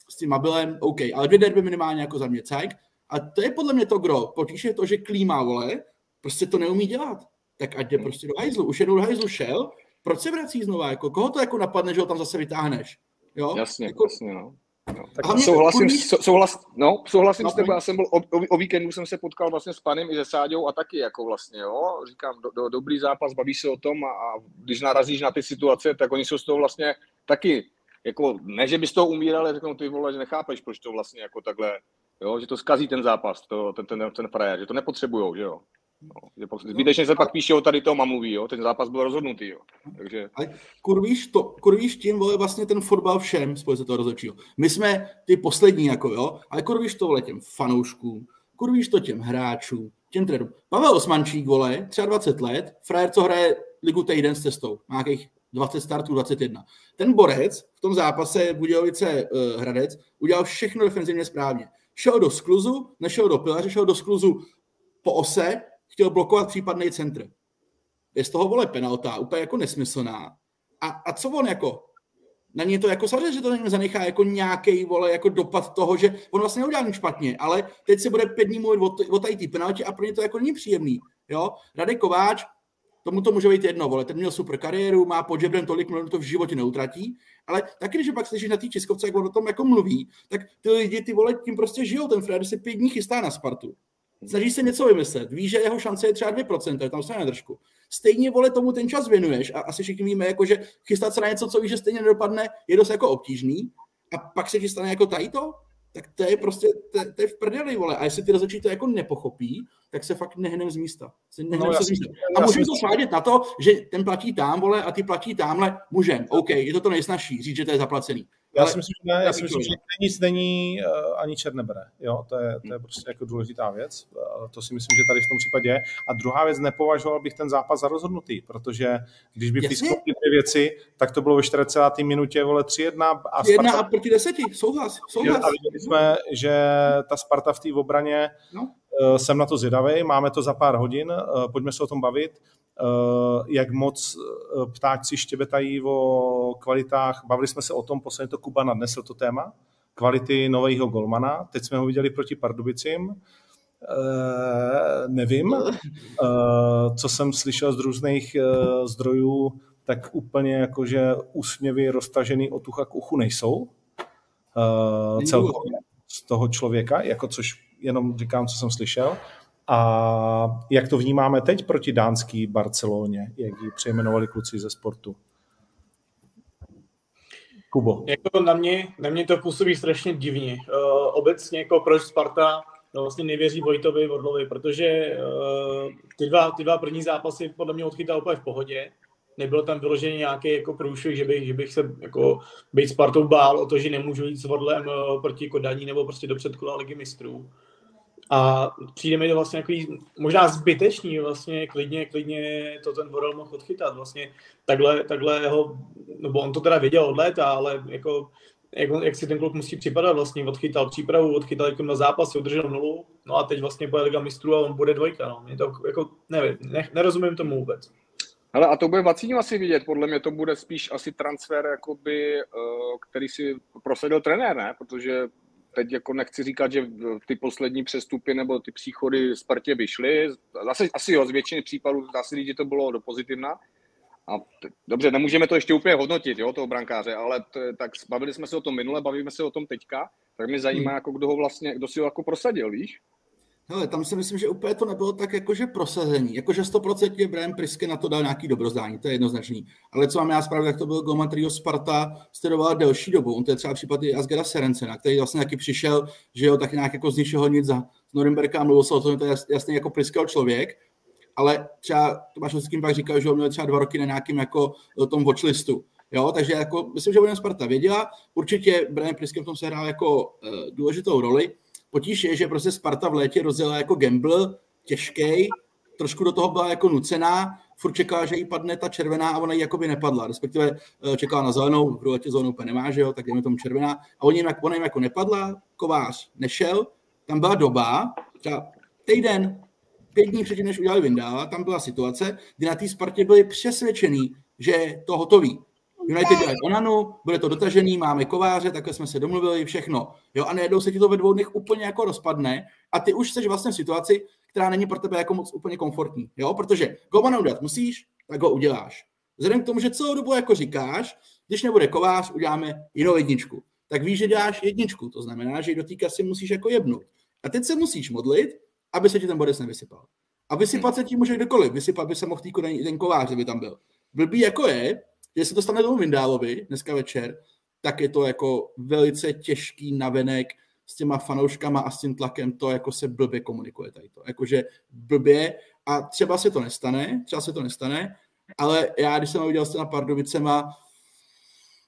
s tím Mabilem, OK, ale dvě derby minimálně jako za mě cajk. A to je podle mě to gro. Potíž je to, že klíma, vole, prostě to neumí dělat. Tak ať jde prostě do hajzlu. Už jednou do hajzlu šel, proč se vrací znova? Jako, koho to jako napadne, že ho tam zase vytáhneš? Jo? Jasně, jako, jasně, no. No, tak souhlasím, kurví... souhlas, no, souhlasím no, s tebou, já jsem byl, o, o, o, víkendu jsem se potkal vlastně s panem i se Sáďou a taky jako vlastně, jo, říkám, do, do, dobrý zápas, bavíš se o tom a, a když narazíš na ty situace, tak oni jsou z toho vlastně taky jako, ne, že bys to umíral, ale řeknou, ty vole, že nechápeš, proč to vlastně jako takhle, jo, že to zkazí ten zápas, to, ten, ten, ten frajer, že to nepotřebujou, že jo. No, zbytečně se pak píše o tady tom a mluví, jo? ten zápas byl rozhodnutý. Jo? Takže... Ale kurvíš, to, kurvíš tím, vole, vlastně ten fotbal všem, se toho rozhodčího. My jsme ty poslední, jako jo, ale kurvíš to, vole, těm fanouškům, kurvíš to těm hráčům, těm trenérům. Pavel Osmančík, vole, 23 let, frajer, co hraje ligu týden s cestou, má nějakých 20 startů, 21. Ten borec v tom zápase Budějovice uh, Hradec udělal všechno defenzivně správně. Šel do skluzu, nešel do pilaře, šel do skluzu po ose, chtěl blokovat případný centr. Je z toho vole penalta, úplně jako nesmyslná. A, a co on jako? Na ně to jako samozřejmě, že to není zanechá jako nějaký vole jako dopad toho, že on vlastně neudělal nic špatně, ale teď se bude pět dní mluvit o, tady penaltě a pro ně to jako není příjemný. Jo? Radek Kováč tomu to může být jedno, vole, ten měl super kariéru, má pod žebrem tolik milionů, to v životě neutratí, ale taky, když pak slyšíš na té Českovce, jak on o tom jako mluví, tak ty lidi, ty vole, tím prostě žijou, ten Fred se pět dní chystá na Spartu. Snaží se něco vymyslet, ví, že jeho šance je třeba 2%, je tam se nedržku. Stejně, vole, tomu ten čas věnuješ a asi všichni víme, jako, že chystat se na něco, co víš, že stejně nedopadne, je dost jako obtížný a pak se ti stane jako tady to, tak to je prostě, to, to je v prdeli, vole. A jestli ty rozhodčí to jako nepochopí, tak se fakt nehnem z místa. Se nehnem no, z místa. A můžeme to svádět na to, že ten platí tam, vole, a ty platí tamhle, můžem. OK, je to to nejsnažší, říct, že to je zaplacený. Já si myslím, že, ne, já si myslím, že nic není uh, ani čert nebere. Jo, to je, to je prostě jako důležitá věc. Uh, to si myslím, že tady v tom případě je. A druhá věc, nepovažoval bych ten zápas za rozhodnutý, protože když by písklo dvě věci, tak to bylo ve 40. minutě, vole, 3-1 a 3 Sparta... a proti deseti, souhlas, souhlas. A viděli jsme, že ta Sparta v té obraně, no. uh, jsem na to zvědavý, máme to za pár hodin, pojďme se o tom bavit Eh, jak moc eh, ptáčci štěbetají o kvalitách. Bavili jsme se o tom, posledně to Kuba nadnesl to téma, kvality nového golmana. Teď jsme ho viděli proti Pardubicím. Uh, nevím. Uh, co jsem slyšel z různých uh, zdrojů, tak úplně jakože úsměvy roztažený od ucha k uchu nejsou. Uh, celkově z toho člověka, jako což jenom říkám, co jsem slyšel. A jak to vnímáme teď proti dánský Barceloně, jak ji přejmenovali kluci ze sportu? Kubo. Jako na, mě, na mě to působí strašně divně. Uh, obecně jako proč Sparta no, vlastně nevěří Vojtovi Vodlovi, protože uh, ty, dva, ty dva první zápasy podle mě odchytal úplně v pohodě. Nebylo tam vyloženě nějaký jako průšvih, že bych, že bych se jako být Spartou bál o to, že nemůžu jít s Vodlem uh, proti Kodaní nebo prostě do předkola ligy mistrů. A přijde mi to vlastně jako možná zbytečný vlastně klidně, klidně to ten Borel mohl odchytat vlastně takhle, takhle jeho, nebo on to teda věděl od léta, ale jako jak, jak si ten klub musí připadat vlastně, odchytal přípravu, odchytal jako na zápas, udržel nulu, no a teď vlastně pojede Liga mistrů a on bude dvojka, no. Mě to jako, nevím, ne, nerozumím tomu vůbec. Ale a to bude Vacíňu asi vidět, podle mě to bude spíš asi transfer, jakoby, eh, který si prosadil trenér, ne? Protože teď jako nechci říkat, že ty poslední přestupy nebo ty příchody Spartě vyšly. Zase asi jo, z většiny případů asi lidi to bylo do pozitivna. A t- dobře, nemůžeme to ještě úplně hodnotit, jo, toho brankáře, ale t- tak bavili jsme se o tom minule, bavíme se o tom teďka, tak mě zajímá, hmm. jako kdo ho vlastně, kdo si ho jako prosadil, víš? Hele, tam si myslím, že úplně to nebylo tak jakože prosazení. Jakože 100% Brian Priske na to dal nějaký dobrozdání, to je jednoznačný. Ale co mám já zprávu, tak to byl Goma, který Sparta sterovala delší dobu. On to je třeba případ i Asgera Serencena, který vlastně taky přišel, že jo, tak nějak jako z ničeho nic za z Norimberka mluvil se o tom, to je jasný jako Priskel člověk, ale třeba Tomáš Oským pak říkal, že on měl třeba dva roky na nějakým jako tom watchlistu. Jo, takže jako, myslím, že o Sparta věděla. Určitě Brian Priske v tom se hrál jako uh, důležitou roli. Potíž je, že prostě Sparta v létě rozjela jako gamble, těžký, trošku do toho byla jako nucená, furt čekala, že jí padne ta červená a ona jí jakoby nepadla, respektive eh, čekala na zelenou, v letě zelenou úplně nemá, že jo, tak jdeme tomu červená. A oni jim, ona jim jako nepadla, kovář nešel, tam byla doba, třeba týden, pět dní předtím, než udělali Vindála, tam byla situace, kdy na té Spartě byli přesvědčení, že to hotový. United dělají Onanu, bude to dotažený, máme kováře, takhle jsme se domluvili, všechno. Jo, a najednou se ti to ve dvou dnech úplně jako rozpadne a ty už jsi vlastně v situaci, která není pro tebe jako moc úplně komfortní. Jo, protože Gomana udělat musíš, tak ho uděláš. Vzhledem k tomu, že celou dobu jako říkáš, když nebude kovář, uděláme jinou jedničku. Tak víš, že děláš jedničku, to znamená, že do týka si musíš jako jebnout. A teď se musíš modlit, aby se ti ten bodec nevysypal. A vysypat se ti může kdokoliv. Vysypat by se mohl týko ten kovář, by tam byl. Blbý jako je, se to stane tomu Vindálovi dneska večer, tak je to jako velice těžký navenek s těma fanouškama a s tím tlakem, to jako se blbě komunikuje tady to. Jakože blbě a třeba se to nestane, třeba se to nestane, ale já, když jsem viděl s těma Pardubicema,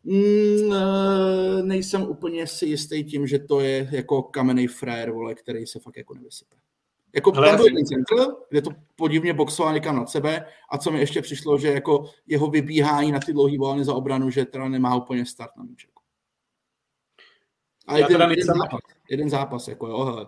mm, eh, nejsem úplně si jistý tím, že to je jako kamenný frér, vole, který se fakt jako nevysype. Jako Ale tam byl ten centr, kde to podivně boxoval někam nad sebe a co mi ještě přišlo, že jako jeho vybíhání na ty dlouhý volny za obranu, že teda nemá úplně start na míček. A jeden, jeden, zápas, jeden zápas, jako jo, hele.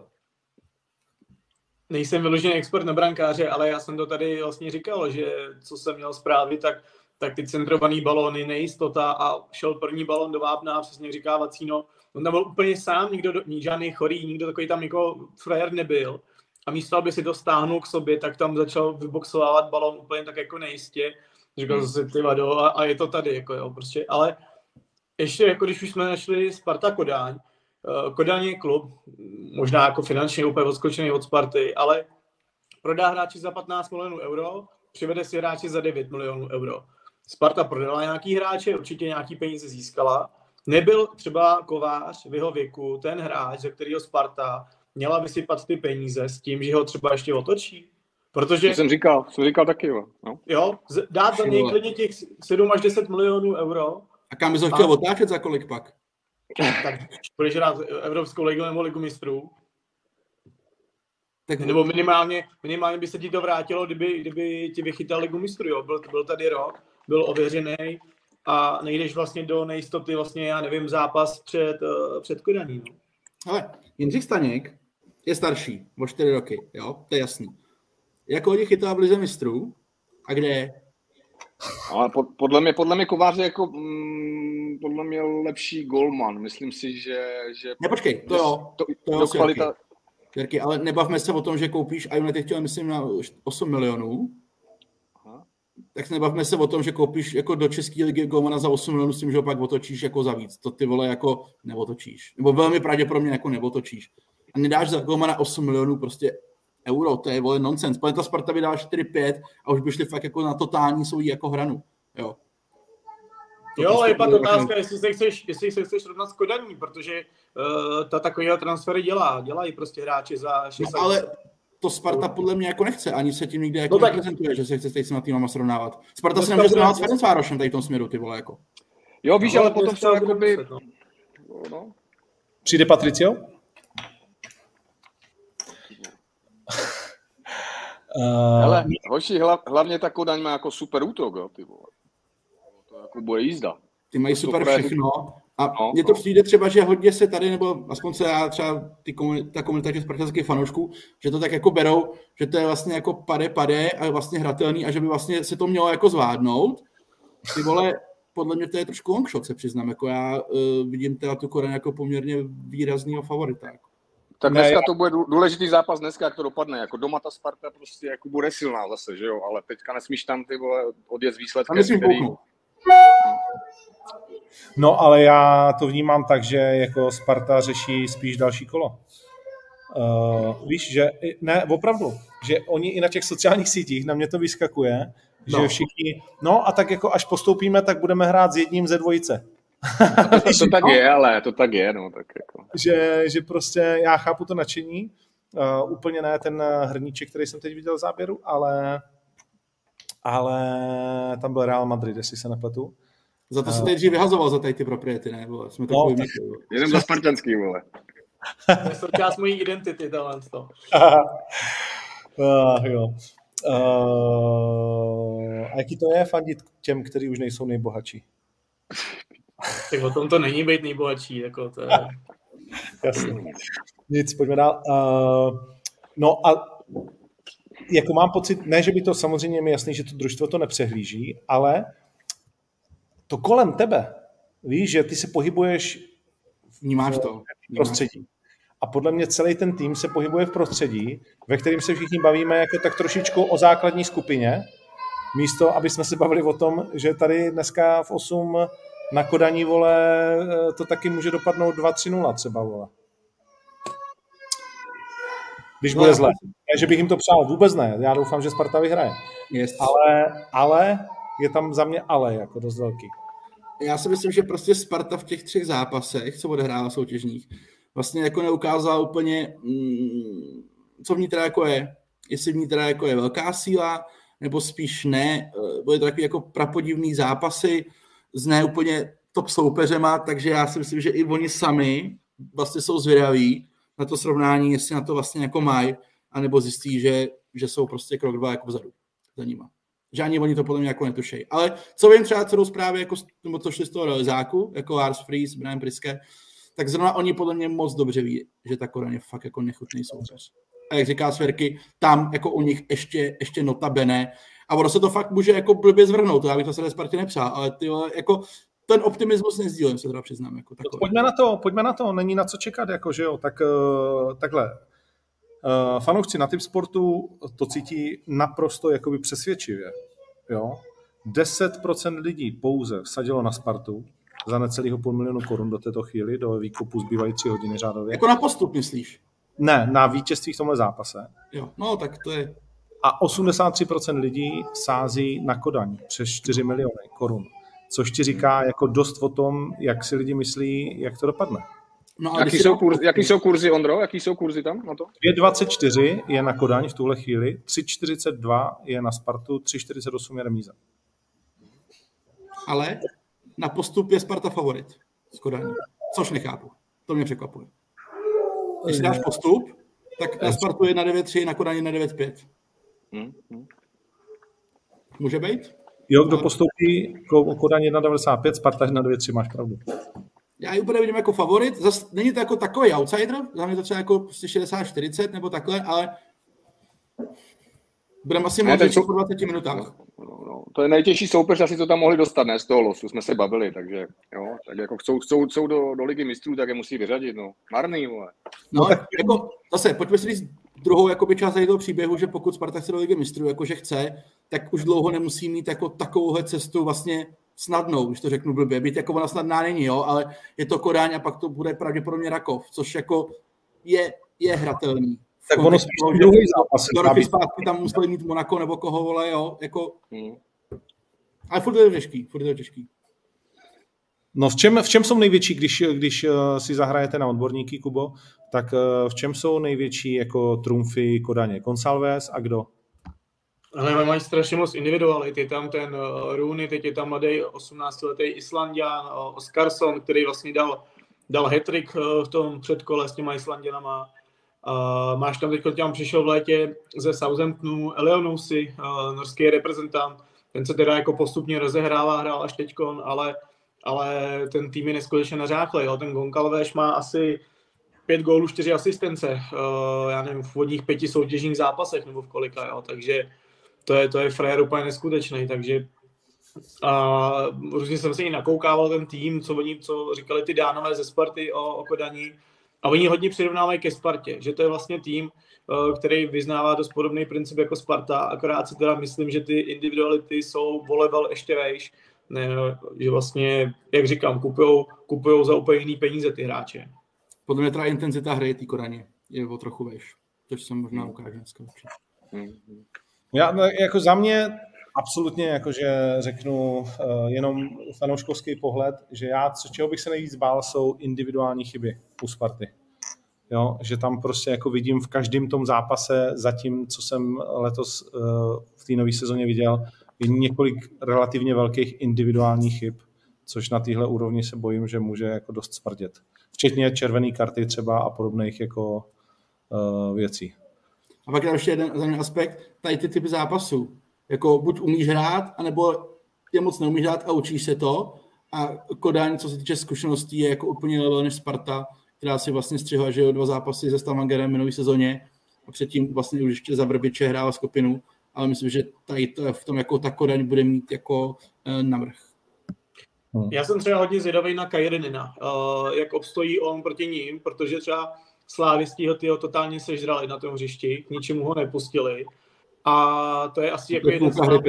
Nejsem vyložený expert na brankáře, ale já jsem to tady vlastně říkal, že co jsem měl zprávy, tak, tak ty centrovaný balóny, nejistota a šel první balon do vápna, přesně říká Vacíno, on tam byl úplně sám, nikdo, žádný chorý, nikdo takový tam jako frajer nebyl a místo, aby si to stáhnul k sobě, tak tam začal vyboxovávat balon úplně tak jako nejistě. Říkal hmm. si, ty vado, a, a, je to tady, jako jo, prostě, ale ještě jako když už jsme našli Sparta Kodáň, uh, Kodáň je klub, možná jako finančně úplně odskočený od Sparty, ale prodá hráči za 15 milionů euro, přivede si hráči za 9 milionů euro. Sparta prodala nějaký hráče, určitě nějaký peníze získala. Nebyl třeba Kovář v jeho věku ten hráč, ze kterého Sparta měla vysypat ty peníze s tím, že ho třeba ještě otočí? Protože... To jsem říkal, jsem říkal taky, jo. No. Jo, dát za něj klidně těch 7 až 10 milionů euro. A kam bys ho chtěl a... otáčet za kolik pak? Tak budeš rád Evropskou ligu nebo ligu mistrů. Tak... Nebo minimálně, minimálně by se ti to vrátilo, kdyby, kdyby ti vychytal ligu mistrů, jo. Byl, byl tady rok, byl ověřený a nejdeš vlastně do nejistoty, vlastně, já nevím, zápas před, uh, před Kodaní. No. Ale Jindřich Staněk je starší, o čtyři roky, jo, to je jasný. Jak oni chytá v lize mistrů a kde je? Ale podle mě, podle mě Kovář je jako mm, podle mě lepší golman. Myslím si, že... že ne, počkej, to jo. To, to, to kvalita... Jirky, ale nebavme se o tom, že koupíš, a United chtěl, myslím, na 8 milionů, tak nebavme se o tom, že koupíš jako do České ligy golmana za 8 milionů s tím, že ho pak otočíš jako za víc. To ty vole jako neotočíš. Nebo velmi pravděpodobně jako neotočíš. A nedáš za golmana 8 milionů prostě euro, to je vole nonsense. Protože ta Sparta vydala 4-5 a už by šli fakt jako na totální svoji jako hranu. Jo. To jo, ale je pak otázka, jestli se chceš, jestli se chceš rovnat s Kodaní, protože uh, ta takovýhle transfery dělá. Dělají prostě hráči za 6 no, ale to Sparta podle mě jako nechce, ani se tím nikde jako no tak... neprezentuje, že se chce s těma týmama srovnávat. Sparta no, se nemůže srovnávat s Ferencvárošem tady v tom směru, ty vole, jako. Jo, víš, no, ale potom jsou jakoby... No. no. Přijde Patricio? Uh... Hoši, hlavně ta Kodaň má jako super útok, jo, ty vole. To jako bude jízda. Ty mají super všechno. A no, mně to no. přijde třeba, že hodně se tady, nebo aspoň se já třeba ty komunita, ta komunita těch spartanských fanoušků, že to tak jako berou, že to je vlastně jako pade, pade a vlastně hratelný a že by vlastně se to mělo jako zvládnout. Ty vole, podle mě to je trošku long shot, se přiznám. Jako já uh, vidím teda tu Koren jako poměrně výraznýho favorita. Jako. Tak dneska to bude důležitý zápas dneska, jak to dopadne. Jako doma ta Sparta prostě jako bude silná zase, že jo? Ale teďka nesmíš tam ty vole odjet z výsledkem, který... No ale já to vnímám tak, že jako Sparta řeší spíš další kolo. Uh, víš, že ne, opravdu, že oni i na těch sociálních sítích, na mě to vyskakuje, no. že všichni, no a tak jako až postoupíme, tak budeme hrát s jedním ze dvojice. No, to, to tak je, ale to tak je, no. Tak jako. že, že prostě já chápu to nadšení, uh, úplně ne ten hrníček, který jsem teď viděl v záběru, ale ale tam byl Real Madrid, jestli se nepletu. Za to se nejdřív vyhazoval za tady ty propriety, ne? Vole. Jsme to no, Jenom za spartanský, vole. to je součást mojí identity, tohle. To. uh, jo. Uh, a jaký to je fandit těm, kteří už nejsou nejbohatší? Tak o tom to není být nejbohatší, jako to je... Jasně. Nic, pojďme dál. Uh, no a jako mám pocit, ne, že by to samozřejmě je mi jasný, že to družstvo to nepřehlíží, ale to kolem tebe, víš, že ty se pohybuješ Vnímáš to. v prostředí. A podle mě celý ten tým se pohybuje v prostředí, ve kterém se všichni bavíme jako tak trošičku o základní skupině, místo, aby jsme se bavili o tom, že tady dneska v 8 na Kodaní, vole, to taky může dopadnout 2-3-0 třeba, vole. Když bude no, zle. Ne, že bych jim to přál, vůbec ne. Já doufám, že Sparta vyhraje. Yes. Ale, ale je tam za mě ale jako dost velký. Já si myslím, že prostě Sparta v těch třech zápasech, co odehrála soutěžních, vlastně jako neukázala úplně, mm, co v ní teda jako je. Jestli v ní teda jako je velká síla, nebo spíš ne. Eh, byly to takové jako prapodivný zápasy s ne úplně top soupeřema, takže já si myslím, že i oni sami vlastně jsou zvědaví na to srovnání, jestli na to vlastně jako mají, anebo zjistí, že, že jsou prostě krok dva jako vzadu za nima že ani oni to podle mě jako netušejí. Ale co vím třeba, co jdou zprávy, jako, nebo co šli z toho realizáku, jako Lars Fries, Brian Priske, tak zrovna oni podle mě moc dobře ví, že ta Koran je fakt jako nechutný soupeř. A jak říká Sverky, tam jako u nich ještě, ještě notabene. A ono se to fakt může jako blbě zvrhnout, to já bych to se Spartě nepřál, ale ty jako ten optimismus nezdílím, se teda přiznám. Jako takový. pojďme na to, pojďme na to, není na co čekat, jako že jo, tak uh, takhle. fanoušci na typ sportu to cítí naprosto jakoby přesvědčivě. Jo? 10% lidí pouze vsadilo na Spartu za necelého půl milionu korun do této chvíli, do výkupu zbývají tři hodiny řádově. Jako na postup, myslíš? Ne, na vítězství v tomhle zápase. Jo, no tak to je... A 83% lidí sází na Kodaň přes 4 miliony korun. Což ti říká jako dost o tom, jak si lidi myslí, jak to dopadne. No, jaký, jsou kurzy, jaký jsou kurzy, Ondro? Jaký jsou kurzy tam na to? 2,24 je na Kodaň v tuhle chvíli, 3,42 je na Spartu, 3,48 je remíza. Ale na postup je Sparta favorit z Kodaní, což nechápu. To mě překvapuje. Když dáš postup, tak na Spartu je na 9-3, na Kodaní na 9-5. Hmm. Může být? Jo, kdo postoupí Kodaň 1,95, Sparta 1,93, máš pravdu. Já ji úplně vidím jako favorit. Zas není to jako takový outsider, za mě to třeba jako 60-40 nebo takhle, ale budeme asi mluvit po 20 minutách. No, no, no. To je nejtěžší soupeř, asi to tam mohli dostat, ne z toho losu, jsme se bavili, takže jo, tak jako chcou, chcou, chcou do, do ligy mistrů, tak je musí vyřadit, no. Marný, vole. No, jako, zase, pojďme si říct druhou jakoby část toho příběhu, že pokud Sparta chce do ligy mistrů, jakože chce, tak už dlouho nemusí mít jako takovouhle cestu vlastně snadnou, když to řeknu blbě. Být jako ona snadná není, jo, ale je to Kodáň a pak to bude pravděpodobně Rakov, což jako je, je hratelný. Tak ono spíš druhý zápas. Do roky zpátky tam museli mít Monako nebo koho, vole, jo, jako... Hmm. Ale furt je to těžký, furt je to těžký. No v čem, v čem jsou největší, když, když uh, si zahrajete na odborníky, Kubo, tak uh, v čem jsou největší jako trumfy Kodaně? Gonsalves a kdo? Ale mají strašně moc individualit. Je tam ten uh, Rooney, teď je tam mladý 18-letý Islandian, Oscarsson, který vlastně dal, dal hat-trick uh, v tom předkole s těma Islandianama. Uh, máš tam teď, tam přišel v létě ze Southamptonu Eleonousi, uh, norský reprezentant. Ten se teda jako postupně rozehrává, hrál až teďkon, ale, ale ten tým je neskutečně nařáchlý. Jo. Ten Goncalves má asi pět gólů, čtyři asistence, uh, já nevím, v vodních pěti soutěžních zápasech nebo v kolika, jo. takže to je, to je frér úplně neskutečný, takže a různě jsem se i nakoukával ten tým, co oni, co říkali ty dánové ze Sparty o, o Kodaní, a oni hodně přirovnávají ke Spartě, že to je vlastně tým, eh, který vyznává dost podobný princip jako Sparta, akorát si teda myslím, že ty individuality jsou volebal ještě vejš, ne, že vlastně, jak říkám, kupujou, kupujou za úplně jiný peníze ty hráče. Podle mě teda intenzita hry té Koraně je o trochu vejš, což jsem možná ukážu dneska určitě. Já, no, jako za mě absolutně jakože řeknu uh, jenom fanouškovský pohled, že já, co, čeho bych se nejvíc bál, jsou individuální chyby u Sparty. Jo, že tam prostě jako vidím v každém tom zápase, zatím, co jsem letos uh, v té nové sezóně viděl, je několik relativně velkých individuálních chyb, což na téhle úrovni se bojím, že může jako dost smrdět. Včetně červené karty třeba a podobných jako uh, věcí. A pak ještě jeden aspekt, tady ty typy zápasů jako buď umíš hrát, anebo je moc neumíš hrát a učíš se to. A Kodaň, co se týče zkušeností, je jako úplně level než Sparta, která si vlastně střihla, že jo, dva zápasy se Stavangerem minulý sezóně a předtím vlastně už ještě za Vrbiče hrála skupinu, ale myslím, že tady to v tom jako ta Kodaň bude mít jako e, navrh. Hmm. Já jsem třeba hodně zvědavý na Kajerenina, uh, jak obstojí on proti ním, protože třeba slávistí ho tyho totálně sežrali na tom hřišti, k ničemu ho nepustili a to je asi jako jeden z mála,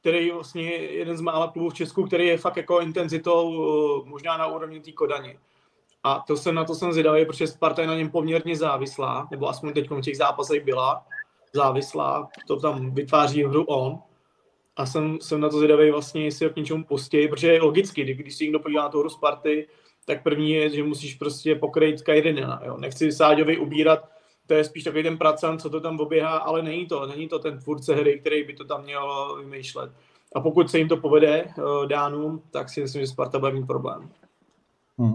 který vlastně jeden z mála klubů v Česku, který je fakt jako intenzitou uh, možná na úrovni té Kodani. A to jsem na to jsem zvědavý, protože Sparta je na něm poměrně závislá, nebo aspoň teď v těch zápasech byla závislá, to tam vytváří hru on. A jsem, jsem na to zvědavý vlastně, jestli ho k něčemu pustí, protože je logicky, když si někdo podívá na tu hru Sparty, tak první je, že musíš prostě pokrýt Kajrinina. Jo. Nechci Sáďovi ubírat to je spíš takový ten pracant, co to tam oběhá, ale není to, není to ten tvůrce hry, který by to tam měl vymýšlet. A pokud se jim to povede uh, Dánům, tak si myslím, že Sparta bude mít problém. Hmm.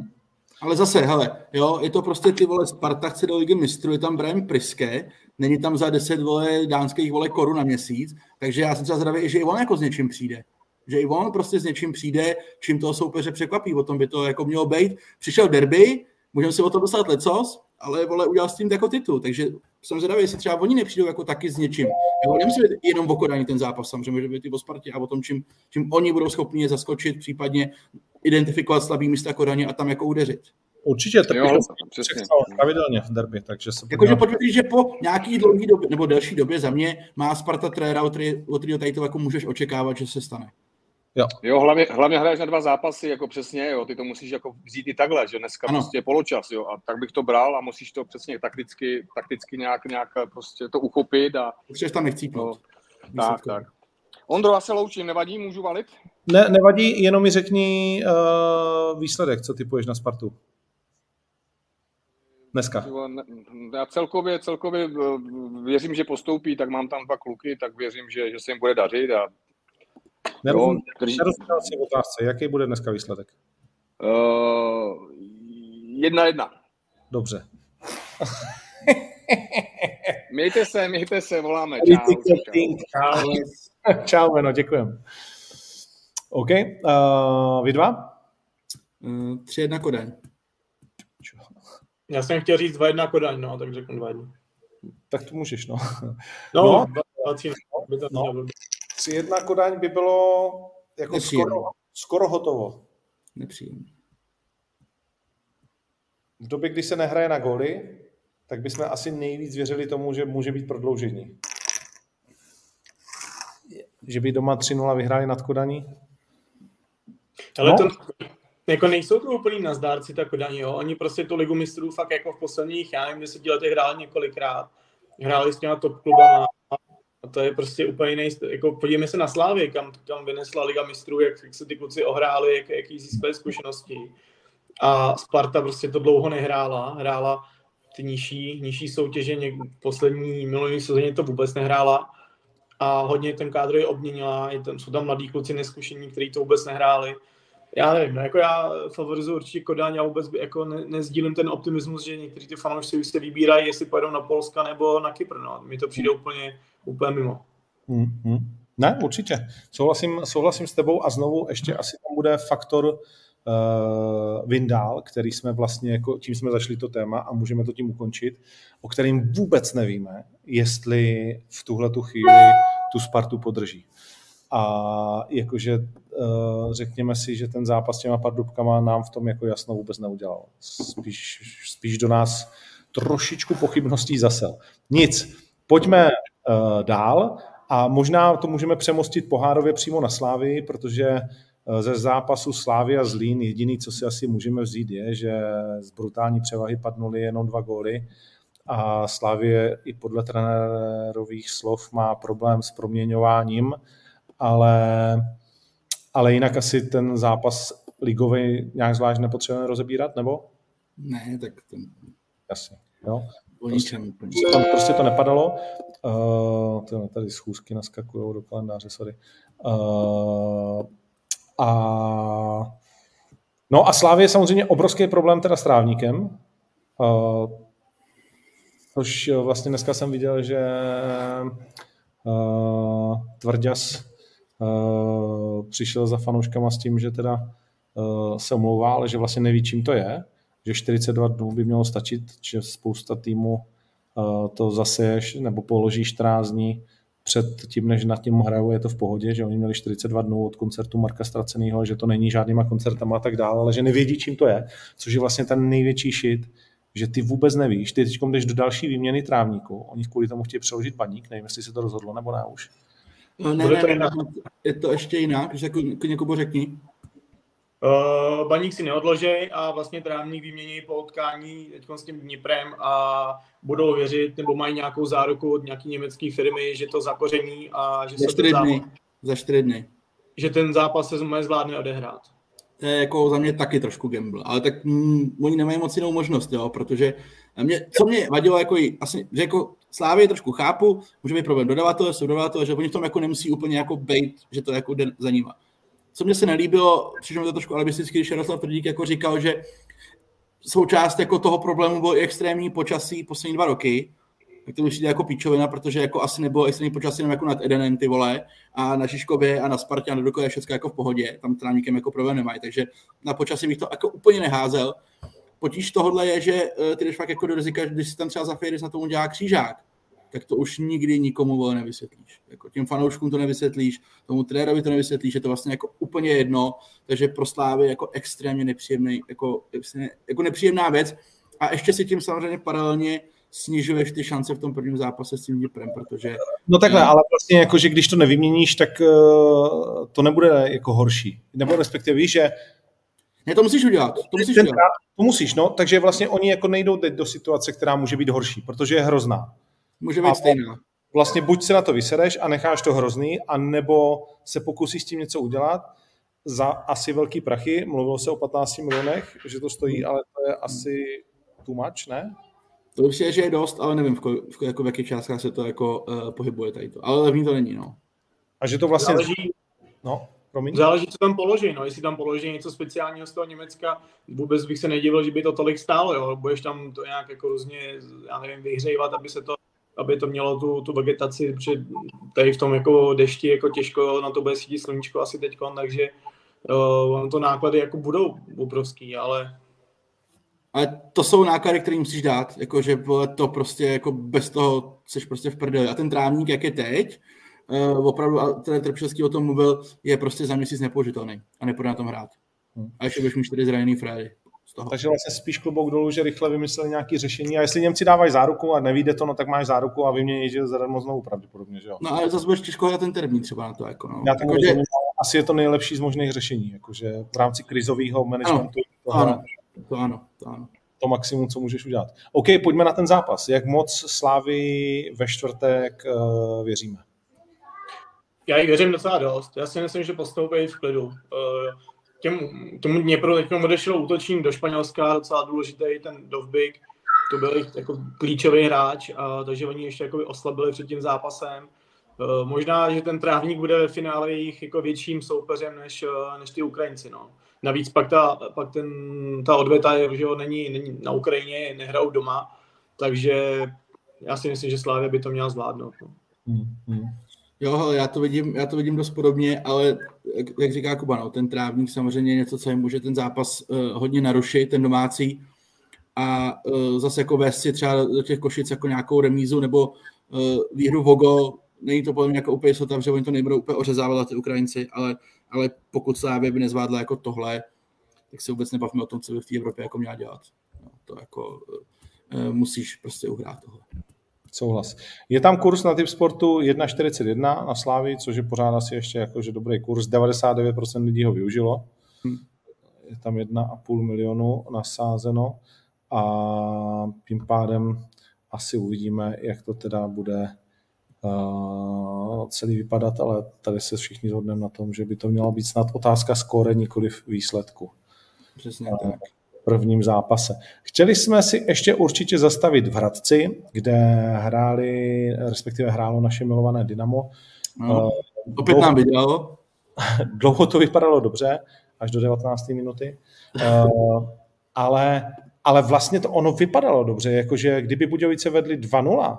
Ale zase, hele, jo, je to prostě ty vole Sparta chce do ligy mistrů, je tam Brian Priske, není tam za 10 vole dánských vole korun na měsíc, takže já jsem třeba zdravý, že i on jako s něčím přijde. Že i on prostě s něčím přijde, čím toho soupeře překvapí, o tom by to jako mělo být. Přišel derby, můžeme si o tom dostat lecos, ale vole, udělal s tím jako titul, takže jsem zvědavý, jestli třeba oni nepřijdou jako taky s něčím. Jako nemusí být jenom o Kodani ten zápas, samozřejmě může být i o Spartě a o tom, čím, čím oni budou schopni je zaskočit, případně identifikovat slabý místa Kodaně a tam jako udeřit. Určitě, tak jo, pravidelně v derby, takže se Jakože pojďme říct, že po nějaký dlouhý době, nebo delší době za mě má Sparta trenéra, od kterého tady to jako můžeš očekávat, že se stane. Jo, jo hlavně, hlavně hraješ na dva zápasy, jako přesně, jo, ty to musíš jako vzít i takhle, že dneska ano. prostě je poločas, jo, a tak bych to bral a musíš to přesně takticky, takticky nějak, nějak prostě to uchopit a... Potřebuješ tam nechcípnout. No, tak, tak. Ondro, já se loučím, nevadí, můžu valit? Ne, nevadí, jenom mi řekni uh, výsledek, co typuješ na Spartu. Dneska. Já celkově, celkově eh, věřím, že postoupí, tak mám tam dva kluky, tak věřím, že, že se jim bude dařit a Nerozumím si otázce, jaký bude dneska výsledek? Uh, jedna jedna. Dobře. mějte se, mějte se, voláme. Čau. Čau, čau Meno, děkujem. OK, uh, vy dva? Uh, tři jedna Kodaň. Já jsem chtěl říct dva jedna Kodaň, no, tak řeknu dva jedna. Tak to můžeš, no. No, no. 20, no. 3-1 Kodaň by bylo jako skoro, skoro hotovo. Nepříjemné. V době, kdy se nehraje na góly, tak bychom asi nejvíc věřili tomu, že může být prodloužení. Že by doma 3-0 vyhráli nad Kodaní? Ale no. to, jako nejsou to úplný nazdárci ta Kodaní, jo. Oni prostě tu ligu mistrů fakt jako v posledních, já nevím, deseti letech hráli několikrát. Hráli s těma top klubama a to je prostě úplně jiný, jako podívejme se na Slávy, kam, kam vynesla Liga mistrů, jak, jak se ty kluci ohráli, jak, jaký získali zkušenosti. A Sparta prostě to dlouho nehrála, hrála ty nižší, nižší soutěže, něk, poslední minulý sezóně to vůbec nehrála a hodně ten kádr je obměnila, je tam, jsou tam mladí kluci neskušení, kteří to vůbec nehráli. Já nevím, no jako já favorizuji určitě Kodáň, já vůbec jako ne, nezdílím ten optimismus, že někteří ty fanoušci se vybírají, jestli pojedou na Polska nebo na Kypr, no. Mi to přijde úplně úplně mimo. Mm-hmm. Ne, určitě. Souhlasím, souhlasím s tebou a znovu ještě asi tam bude faktor uh, Vindál, který jsme vlastně, jako, tím jsme zašli to téma a můžeme to tím ukončit, o kterým vůbec nevíme, jestli v tuhle tu chvíli tu Spartu podrží. A jakože uh, řekněme si, že ten zápas s těma pardubkama nám v tom jako jasno vůbec neudělal. Spíš, spíš do nás trošičku pochybností zasel. Nic, pojďme uh, dál a možná to můžeme přemostit pohárově přímo na Slávy, protože eh, ze zápasu Slávy a Zlín jediný, co si asi můžeme vzít, je, že z brutální převahy padnuly jenom dva góly a Slávě i podle trenérových slov má problém s proměňováním, ale, ale jinak asi ten zápas ligový nějak zvlášť nepotřebujeme rozebírat, nebo? Ne, tak to... Jasně, jo. Prostě, tam prostě to nepadalo. Uh, tady schůzky naskakují do kalendáře, sorry. Uh, a No a Slávě je samozřejmě obrovský problém teda s trávníkem. Uh, což vlastně dneska jsem viděl, že uh, Tvrďas přišel za fanouškama s tím, že teda uh, se omlouvá, ale že vlastně neví, čím to je že 42 dnů by mělo stačit, že spousta týmu eh, to zaseješ nebo položíš 14 dní před tím, než nad tím hrajou, je to v pohodě, že oni měli 42 dnů od koncertu Marka Straceného, že to není žádnýma koncertama a tak dále, ale že nevědí, čím to je, což je vlastně ten největší šit, že ty vůbec nevíš, ty teď jdeš do další výměny trávníku, oni kvůli tomu chtějí přeložit baník, nevím, jestli se to rozhodlo nebo ne už. No, ne, ne, ne, je to ještě jinak, že jako, někomu řekni. Uh, baník si neodloží a vlastně trávník vymění po utkání teď s tím Dniprem a budou věřit, nebo mají nějakou záruku od nějaký německé firmy, že to zakoření a že za se čtyři zápas, dny. Za čtyři dny. Že ten zápas se zvládne odehrát. To je jako za mě taky trošku gamble, ale tak mm, oni nemají moc jinou možnost, jo, protože mě, co mě vadilo, jako asi, že jako Slávě trošku chápu, může být problém dodavatel, jsou dodavatel, že oni v tom jako nemusí úplně jako bejt, že to jako jde za nima. Co mě se nelíbilo, přišlo mi to trošku alibisticky, když Jaroslav Tvrdík jako říkal, že součást jako toho problému bylo i extrémní počasí poslední dva roky, tak to přijde jako píčovina, protože jako asi nebylo extrémní počasí jenom jako nad Edenem, ty vole, a na Žižkově a na Spartě a na Doku je všechno jako v pohodě, tam trávníkem jako problém nemají, takže na počasí bych to jako úplně neházel. Potíž tohohle je, že eh, ty jdeš fakt jako do rizika, když si tam třeba za Firis na tomu dělá křížák, tak to už nikdy nikomu vole nevysvětlíš. Jako těm fanouškům to nevysvětlíš, tomu trenérovi to nevysvětlíš, je to vlastně jako úplně jedno, takže pro Slávy jako extrémně nepříjemný, jako, jako nepříjemná věc. A ještě si tím samozřejmě paralelně snižuješ ty šance v tom prvním zápase s tím Dniprem, protože... No takhle, ale vlastně jako, že když to nevyměníš, tak uh, to nebude jako horší. Nebo respektive víš, že ne, to musíš udělat. To musíš, udělat. to musíš, no. Takže vlastně oni jako nejdou teď do situace, která může být horší, protože je hrozná. Může být stejná. Vlastně buď se na to vysedeš a necháš to hrozný, anebo se pokusíš s tím něco udělat za asi velký prachy. Mluvilo se o 15 milionech, že to stojí, ale to je asi too much, ne? To už je, že je dost, ale nevím, v, ko, v, jako v jakých částkách se to jako uh, pohybuje tady to. Ale levný to není, no. A že to vlastně... Záleží, no, promiň. Záleží, co tam položí, no. Jestli tam položí něco speciálního z toho Německa, vůbec bych se nedivil, že by to tolik stálo, jo. Budeš tam to nějak jako různě, já nevím, vyhřejvat, aby se to aby to mělo tu, tu vegetaci, protože tady v tom jako dešti jako těžko na to bude svítit sluníčko asi teď, takže uh, to náklady jako budou obrovský, ale ale to jsou náklady, které musíš dát, jakože to prostě jako bez toho jsi prostě v prdeli. A ten trávník, jak je teď, uh, opravdu, a ten Trpšovský o tom mluvil, je prostě za měsíc nepoužitelný a nepůjde na tom hrát. Hmm. A ještě budeš mít čtyři zraněný fréry. Takže vlastně spíš klobouk dolů, že rychle vymysleli nějaké řešení. A jestli Němci dávají záruku a nevíde to, no tak máš záruku a vymění že zadarmo znovu pravděpodobně, že jo? No ale zase budeš těžko na ten termín třeba na to. Jako, no. Já to jako, že... asi je to nejlepší z možných řešení, jakože v rámci krizového managementu. Ano, ano, to ano, to ano to maximum, co můžeš udělat. OK, pojďme na ten zápas. Jak moc Slávy ve čtvrtek uh, věříme? Já jí věřím docela dost. Já si myslím, že postoupí v klidu. Uh, těm, tomu Dněpru teď odešel útočník do Španělska, docela důležitý ten Dovbik. To byl jako klíčový hráč, a, takže oni ještě jako oslabili před tím zápasem. Uh, možná, že ten trávník bude ve finále jejich jako větším soupeřem než, než ty Ukrajinci. No. Navíc pak ta, pak ten, ta odveta je, že jo, není, není na Ukrajině, nehrajou doma, takže já si myslím, že Slávě by to měla zvládnout. No. Hmm, hmm. Jo, já to vidím, já to vidím dost podobně, ale jak, jak říká Kuba, no, ten trávník samozřejmě je něco, co jim může ten zápas uh, hodně narušit, ten domácí, a uh, zase jako vést si třeba do těch košic jako nějakou remízu nebo uh, výhru Vogo, není to podle mě jako úplně jistota, že oni to nebudou úplně ořezávat ty Ukrajinci, ale ale pokud Slávě by nezvládla jako tohle, tak se vůbec nebavíme o tom, co by v té Evropě jako měla dělat. No, to jako e, musíš prostě uhrát tohle. Souhlas. Je tam kurz na typ sportu 1,41 na Slávy, což je pořád asi ještě jakože dobrý kurz. 99% lidí ho využilo. Hmm. Je tam 1,5 milionu nasázeno a tím pádem asi uvidíme, jak to teda bude celý vypadat, ale tady se všichni zhodneme na tom, že by to měla být snad otázka skóre, nikoli výsledku. Přesně tak. V prvním zápase. Chtěli jsme si ještě určitě zastavit v Hradci, kde hráli, respektive hrálo naše milované Dynamo. No, uh, opět dlouho, nám vydělalo. Dlouho to vypadalo dobře, až do 19. minuty. Uh, ale, ale vlastně to ono vypadalo dobře, jakože kdyby Budějovice vedli 2-0,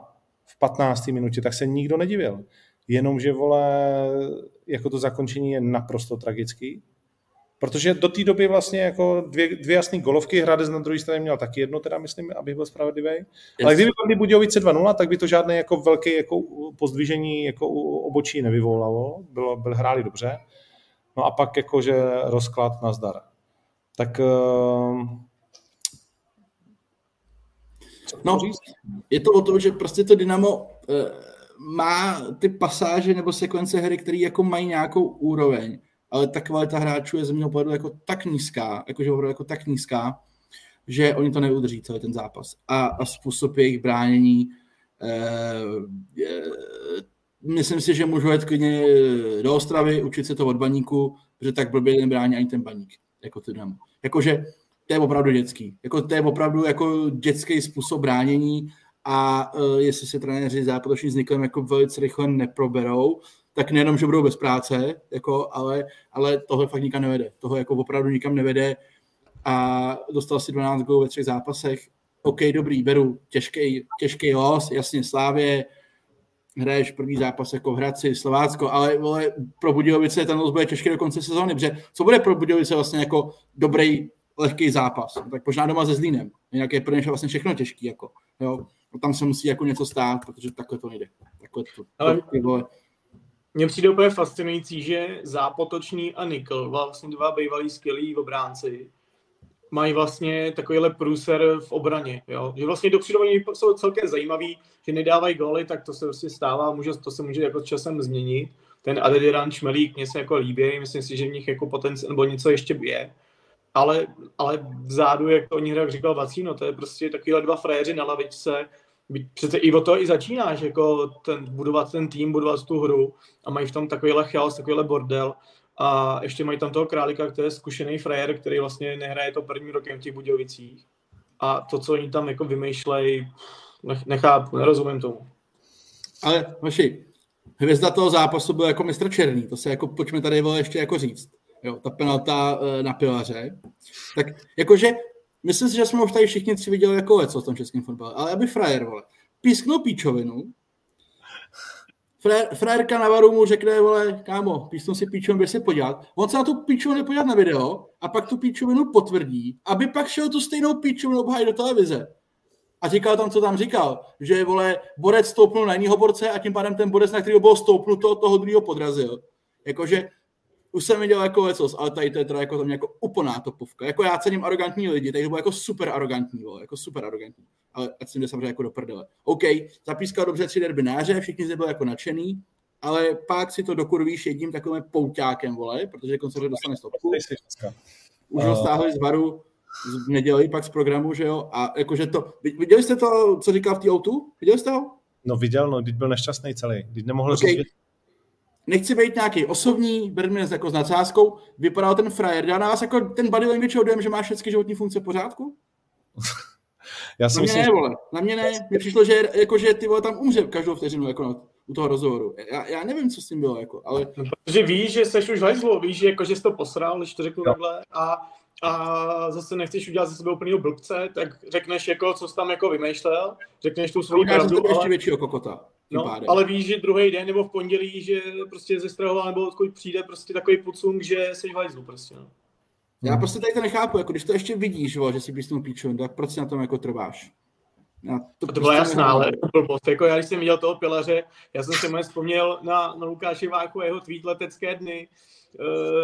v 15. minutě, tak se nikdo nedivil. Jenomže, vole, jako to zakončení je naprosto tragický. Protože do té doby vlastně jako dvě, dvě jasné golovky, Hradec na druhé straně měl taky jedno, teda myslím, aby byl spravedlivý. Ale kdyby byli Budějovice 2-0, tak by to žádné jako velké jako pozdvižení jako obočí nevyvolalo. Bylo, byl hráli dobře. No a pak jakože rozklad na zdar. Tak uh, No, je to o tom, že prostě to Dynamo e, má ty pasáže nebo sekvence hry, které jako mají nějakou úroveň, ale ta kvalita hráčů je ze mého pohledu jako tak nízká, jakože opravdu jako tak nízká, že oni to neudrží celý ten zápas. A, a způsob jejich bránění e, e, myslím si, že můžu jít klidně do Ostravy, učit se to od baníku, protože tak blbě nebrání ani ten baník, jako ty Dynamo. Jakože to je opravdu dětský. Jako, to je opravdu jako dětský způsob bránění a uh, jestli se trenéři zápatoční s Niklem jako velice rychle neproberou, tak nejenom, že budou bez práce, jako, ale, ale tohle fakt nikam nevede. Toho jako opravdu nikam nevede a dostal si 12 gólů ve třech zápasech. OK, dobrý, beru těžký, těžký los, jasně Slávě, hraješ první zápas jako v Hradci, Slovácko, ale vole, pro Budějovice ten los bude těžký do konce sezóny, protože co bude pro Budějovice vlastně jako dobrý lehký zápas. Tak možná doma se Zlínem. Jinak je pro ně vlastně všechno těžký. Jako, jo. A tam se musí jako něco stát, protože takhle to nejde. Takhle to, Ale... to, mně přijde úplně fascinující, že Zápotočný a Nikl, vlastně dva bývalí skvělí obránci, mají vlastně takovýhle průser v obraně. Jo? Že vlastně dopředu oni jsou celkem zajímaví, že nedávají góly, tak to se prostě stává, může, to se může jako časem změnit. Ten Adediran Šmelík mě se jako líbí, myslím si, že v nich jako potenciál, nebo něco ještě je. Ale, ale vzadu, jak to oni jak říkal Vacíno, to je prostě takovýhle dva frajeři na lavičce, přece i o to i začínáš, jako ten, budovat ten tým, budovat tu hru a mají v tom takovýhle chaos, takovýhle bordel a ještě mají tam toho králika, který je zkušený frajer, který vlastně nehraje to první rokem v těch Budějovicích. A to, co oni tam jako vymýšlejí, nechápu, nerozumím tomu. Ale, vaši, hvězda toho zápasu byl jako mistr Černý, to se jako, pojďme tady ještě jako říct. Jo, ta penalta e, na pilaře. Tak jakože, myslím si, že jsme už tady všichni tři viděli jako co v tom českém fotbale, ale aby frajer, vole, písknul píčovinu, Frajerka na varu mu řekne, vole, kámo, písnu si píčovinu, běž se podívat. On se na tu píčovinu podívat na video a pak tu píčovinu potvrdí, aby pak šel tu stejnou píčovinu obhájit do televize. A říkal tam, co tam říkal, že vole, borec stoupnul na jiného borce a tím pádem ten borec, na kterého bylo stoupnuto, toho druhého podrazil. Jakože už jsem viděl jako lecos, ale tady to je teda jako tam jako úplná topovka. Jako já cením arrogantní lidi, takže bylo jako super arrogantní, vole, jako super arrogantní. Ale ať si jde samozřejmě jako do prdele. OK, zapískal dobře tři derbináře, všichni zde byli jako nadšený, ale pak si to dokurvíš jedním takovým pouťákem, vole, protože koncerně dostane stopku. Už ho stáhli z varu, z neděli pak z programu, že jo, a jakože to, viděli jste to, co říkal v té autu? Viděli jste ho? No viděl, no, když byl nešťastný celý, když nemohl okay. říct, nechci být nějaký osobní, berme jako s nadsázkou, vypadal ten frajer, dá na vás jako ten body language dojem, že má všechny životní funkce v pořádku? Já si na myslím, mě ne, vole. Na mě ne. Mně přišlo, že, jako, že ty vole tam umře každou vteřinu jako na, u toho rozhovoru. Já, já, nevím, co s tím bylo. Jako, ale... No, protože víš, že jsi už hajzlo, víš, že, jako, že jsi to posral, když to řeknu takhle, a, a zase nechceš udělat ze sebe úplného blbce, tak řekneš, jako, co jsi tam jako vymýšlel, řekneš tu svou pravdu. Ale... ještě většího kokota. No, ale víš, že druhý den nebo v pondělí, že prostě ze Strahova nebo odkud přijde prostě takový pucung, že jsi v hajzlu prostě. No. Já prostě tady to nechápu, jako když to ještě vidíš, vo, že si písnul píču, tak proč si na tom jako trváš? Já to, to bylo prostě jasná, ale blbost. Jako já, když jsem viděl toho pilaře, já jsem si moc vzpomněl na, na Lukáše Váku a jeho tweet letecké dny,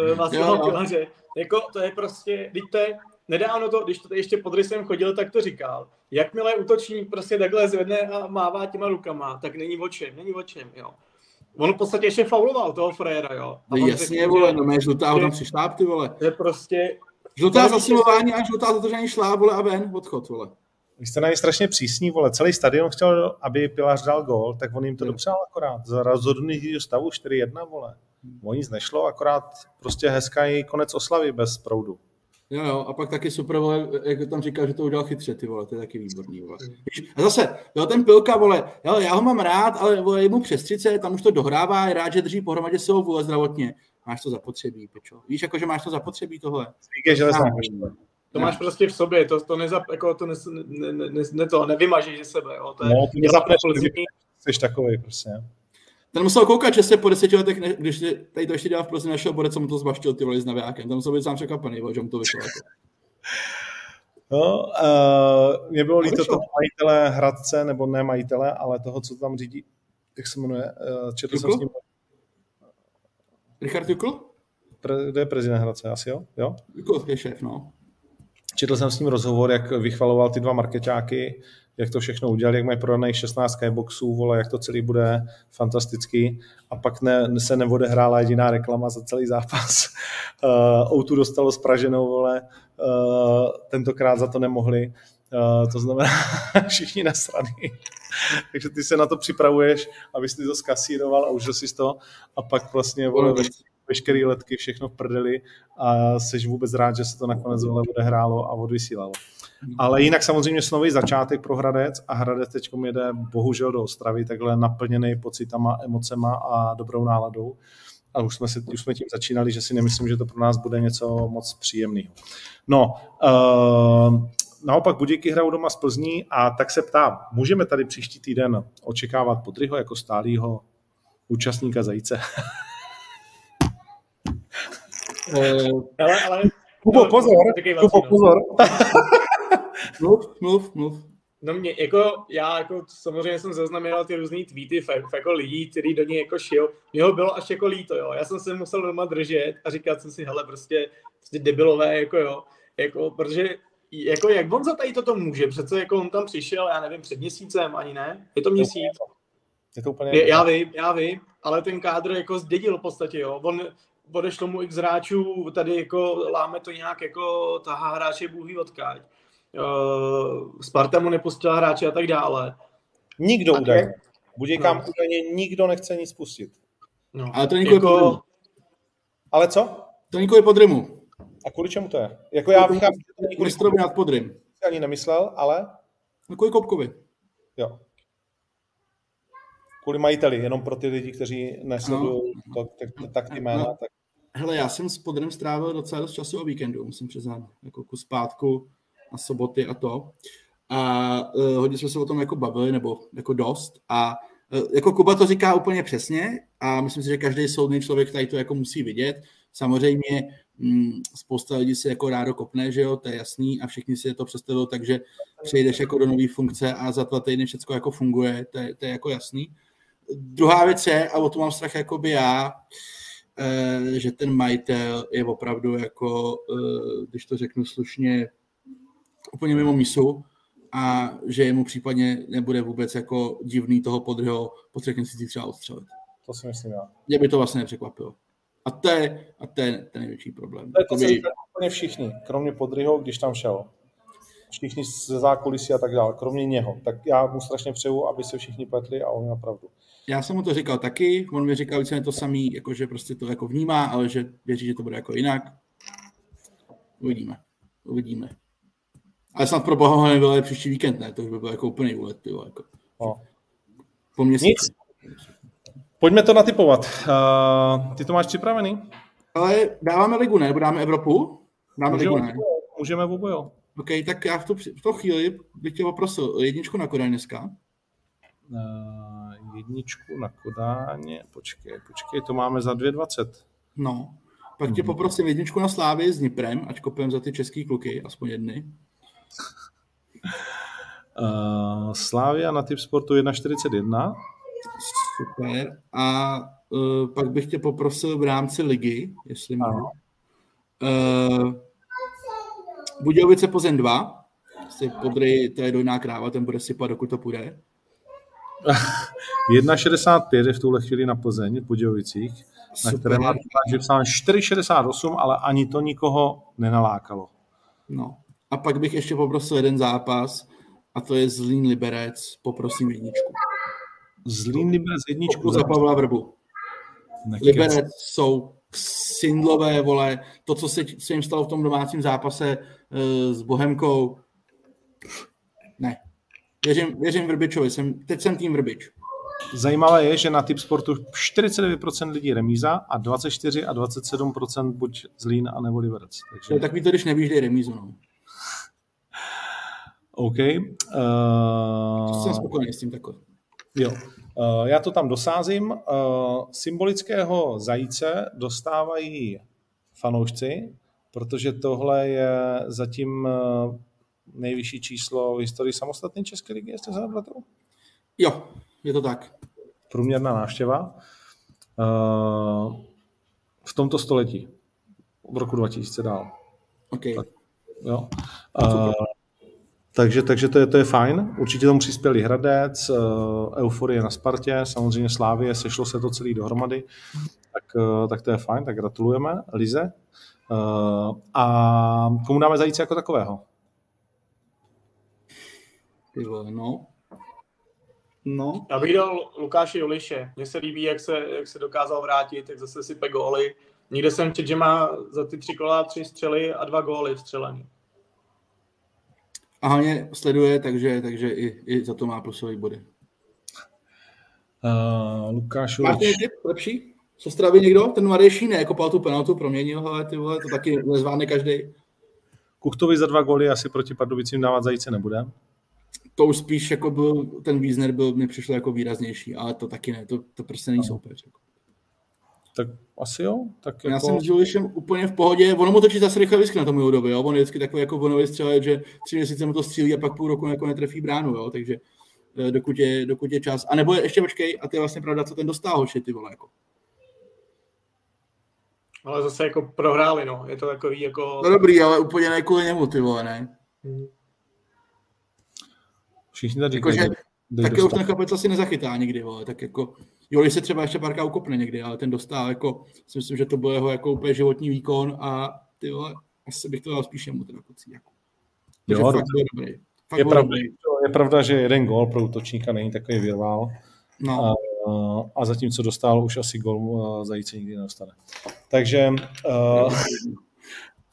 uh, vlastně pilaře. Jako to je prostě, vidíte, nedávno to, když to ještě pod rysem chodil, tak to říkal. Jakmile útočník prostě takhle zvedne a mává těma rukama, tak není o čem, není o čem, jo. On v podstatě ještě fauloval toho frajera, jo. A no jasně, řekl, vole, no mé žlutá ho tam přišláp, ty vole. Je prostě... Žlutá zasilování a žlutá za to, že ani šlá, vole, a ven, odchod, vole. Vy jste na ně strašně přísní, vole. Celý stadion chtěl, aby Pilař dal gol, tak on jim to dopřál akorát. Za rozhodnutí stavu 4-1, vole. O nic nešlo, akorát prostě hezký konec oslavy bez proudu. Jo, jo, a pak taky super, vole, jak tam říkal, že to udělal chytře, ty vole, to je taky výborný, vole. A zase, jo, ten Pilka, vole, jo, já ho mám rád, ale vole, je mu přes 30, tam už to dohrává, je rád, že drží pohromadě svou vole zdravotně. Máš to zapotřebí, pečo. Víš, jako, že máš to zapotřebí tohle. Díky, že to máš prostě v sobě, to, to, neza, jako, to, ne, ne, ne, ne, to nevymažíš ze sebe. Jo. To je, no, ty nezapneš, jsi takový prostě. Ten musel koukat, že se po deseti letech, ne, když tady to ještě dělal v Plzni, našel borec, co mu to zbaštil ty vole s navijákem. Tam musel být sám překvapený, že mu to vyšlo. Jako. No, uh, mě bylo líto toho majitele Hradce, nebo ne majitele, ale toho, co tam řídí, jak se jmenuje, uh, četl jsem s ním. Richard Jukl? Pre, to je prezident Hradce, asi jo? jo? Jukl je šéf, no. Četl jsem s ním rozhovor, jak vychvaloval ty dva marketáky, jak to všechno udělali, jak mají prodaných 16 skyboxů, vole, jak to celý bude fantastický. A pak ne, se neodehrála jediná reklama za celý zápas. Uh, Outu dostalo spraženou, vole, uh, tentokrát za to nemohli. Uh, to znamená, všichni nasraný. Takže ty se na to připravuješ, abys ty to skasíroval a užil si to a pak vlastně vole, veškeré letky, všechno v prdeli a jsi vůbec rád, že se to nakonec vole odehrálo a odvysílalo. Ale jinak samozřejmě snový začátek pro Hradec a Hradec teď jede bohužel do Ostravy takhle naplněný pocitama, emocema a dobrou náladou. A už jsme, si, už jsme tím začínali, že si nemyslím, že to pro nás bude něco moc příjemného. No, uh, naopak Budějky hrajou doma z Plzní a tak se ptám, můžeme tady příští týden očekávat Podryho jako stálýho účastníka Zajíce? ale, ale, Kubo, pozor, Kubo, pozor. mluv, mluv, mluv. No mě, jako, já jako samozřejmě jsem zaznamenal ty různý tweety f, jako lidí, kteří do něj jako šil. Mě ho bylo až jako líto, jo. Já jsem se musel doma držet a říkat jsem si, hele, prostě, prostě debilové, jako jo. Jako, protože jako jak on za tady toto může? Přece jako on tam přišel, já nevím, před měsícem ani ne? Je to měsíc? Je to úplně... Je, já vím, já vím, ale ten kádr jako zdědil v podstatě, jo. On, odešlo mu x hráčů, tady jako láme to nějak jako tahá hráče bůhý odkáď. Uh, Sparta mu nepustila hráče a tak dále. Nikdo údajně. Budějkám no. údajně nikdo nechce nic pustit. No. Ale to jako... Ale co? To nikoli pod rymu. A kvůli čemu to je? Jako já bych Mistrově nad pod rym. Ani nemyslel, ale... No kvůli Kopkovi. Jo. Kvůli majiteli, jenom pro ty lidi, kteří nesledují no. to, tak, tak ty jména. No. Tak... Hele, já jsem s Podrem strávil docela dost času o víkendu, musím přiznat, jako kus pátku a soboty a to. A uh, hodně jsme se o tom jako bavili, nebo jako dost. A uh, jako Kuba to říká úplně přesně a myslím si, že každý soudný člověk tady to jako musí vidět. Samozřejmě mm, spousta lidí si jako rádo kopne, že jo, to je jasný a všichni si to představují, takže přejdeš jako do nové funkce a za dva týdny všechno jako funguje, to je, to je jako jasný. Druhá věc je, a o to mám strach jako by já, eh, že ten majitel je opravdu jako, eh, když to řeknu slušně, úplně mimo misu a že jemu případně nebude vůbec jako divný toho podryho po třech měsících třeba odstřelit. To si myslím já. Mě by to vlastně nepřekvapilo. A to je, a to je ten největší problém. To je to, co úplně všichni, kromě Podryho, když tam šel. Všichni ze zákulisí a tak dále, kromě něho. Tak já mu strašně přeju, aby se všichni pletli a on má pravdu. Já jsem mu to říkal taky, on mi říkal více to samý, jako že prostě to jako vnímá, ale že věří, že to bude jako jinak. Uvidíme. Uvidíme. Ale snad pro boha ho nebylo příští víkend, ne? To už by byl jako úplný úlet, ty jako. No. Po měsíci. Nic. Pojďme to natypovat. Uh, ty to máš připravený? Ale dáváme ligu, ne? Nebo dáme Evropu? Dáme můžeme, ligu, ne? Můžeme vůbec, jo. OK, tak já v, tu, v tu chvíli bych tě poprosil jedničku na Kodaň dneska. Uh, jedničku na Kodáně, počkej, počkej, to máme za 2,20. No, pak tě mhm. poprosím jedničku na Slávy s Niprem, ať kopem za ty český kluky, aspoň jedny. Uh, Slávia na typ sportu 1,41. Super. A uh, pak bych tě poprosil v rámci ligy, jestli můžu. Uh, Budějovice Plzeň 2. Si podry, to je dojná kráva, ten bude sypat, dokud to půjde. 1,65 je v tuhle chvíli na Plzeň v Budějovicích, Super. na které má že psán 4,68, ale ani to nikoho nenalákalo. No. A pak bych ještě poprosil jeden zápas, a to je Zlín Liberec, poprosím jedničku. Zlín Liberec jedničku za Pavla Vrbu. Nekec. Liberec jsou sindlové, vole, to, co se, se jim stalo v tom domácím zápase uh, s Bohemkou. Věřím, věřím Vrbičovi, jsem, teď jsem tým Vrbič. Zajímavé je, že na typ sportu 49% lidí remíza a 24 a 27% buď Zlín a nebo Liberec. Takže... To je takový to, když nevíš, kde je remízu. No. OK. Uh... Jsem spokojený s tím takhle. Jo. Uh, já to tam dosázím. Uh, symbolického zajíce dostávají fanoušci, protože tohle je zatím nejvyšší číslo v historii samostatné České ligy, jestli se nepletu? Jo, je to tak. Průměrná návštěva. Uh, v tomto století. V roku 2000 dál. Okay. Tak, jo. Uh, takže, takže to, je, to je fajn. Určitě tomu přispěli Hradec, uh, Euforie na Spartě, samozřejmě Slávie, sešlo se to celý dohromady, tak, uh, tak to je fajn, tak gratulujeme Lize. Uh, a komu dáme zajíce jako takového? No. No. Já bych dal Lukáše Juliše. Mně se líbí, jak se, jak se dokázal vrátit, jak zase sype góly. Nikde jsem čet, že má za ty tři kola tři střely a dva góly vstřelený a hlavně sleduje, takže, takže i, i za to má plusové body. Uh, Lukáš Máte tip lepší? Co straví někdo? Ten Marejší ne, kopal tu penaltu, proměnil, ale ty vole, to taky nezvládne každý. Kuchtovi za dva góly asi proti Pardubicím dávat zajíce nebude. To už spíš jako byl, ten Wiesner byl, mi přišlo jako výraznější, ale to taky ne, to, to prostě není soupeř. Jako. Tak asi jo. Tak jako... Já jsem s Julišem úplně v pohodě. Ono mu točí zase rychle whisky na tom době, jo. On je vždycky takový jako vonový střelec, že tři měsíce mu to střílí a pak půl roku jako netrefí bránu, jo. Takže eh, dokud je, dokud je čas. A nebo ještě počkej, a to je vlastně pravda, co ten dostal hoši, ty vole, jako. Ale zase jako prohráli, no. Je to takový jako... No dobrý, ale úplně ne kvůli němu, ty vole, ne? Hmm. Všichni tady jako, že, taky už ten chlapec asi nezachytá nikdy, vole. Tak jako, jo, když se třeba ještě párka ukopne někdy, ale ten dostal, jako, si myslím, že to byl jeho jako úplně životní výkon a ty vole, asi bych to dal spíš jemu teda kucí, jako. Jo, fakt dobrý. Fakt je, pravda, dobrý. je pravda, že jeden gol pro útočníka není takový virvál. No. A, a zatímco dostal už asi gol zajíce nikdy nedostane. Takže uh,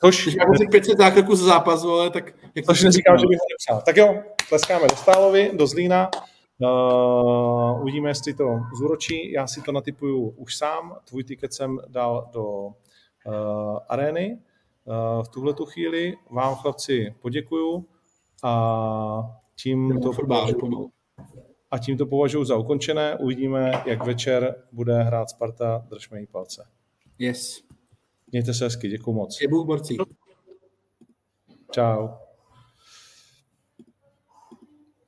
Což... Když máte 500 zákroků z zápasu, ale tak... Jak což neříkám, že bych ho nepsal. Tak jo, tleskáme do Stálovi, do Zlína. Uh, uvidíme, jestli to zúročí. Já si to natypuju už sám. Tvůj tiket jsem dal do uh, arény. Uh, v tuhle tu chvíli vám, chlapci, poděkuju a tím to považuji, a tím to považuji za ukončené. Uvidíme, jak večer bude hrát Sparta. Držme jí palce. Yes. Mějte se hezky, děkuji moc. Je Bůh borcí. Čau.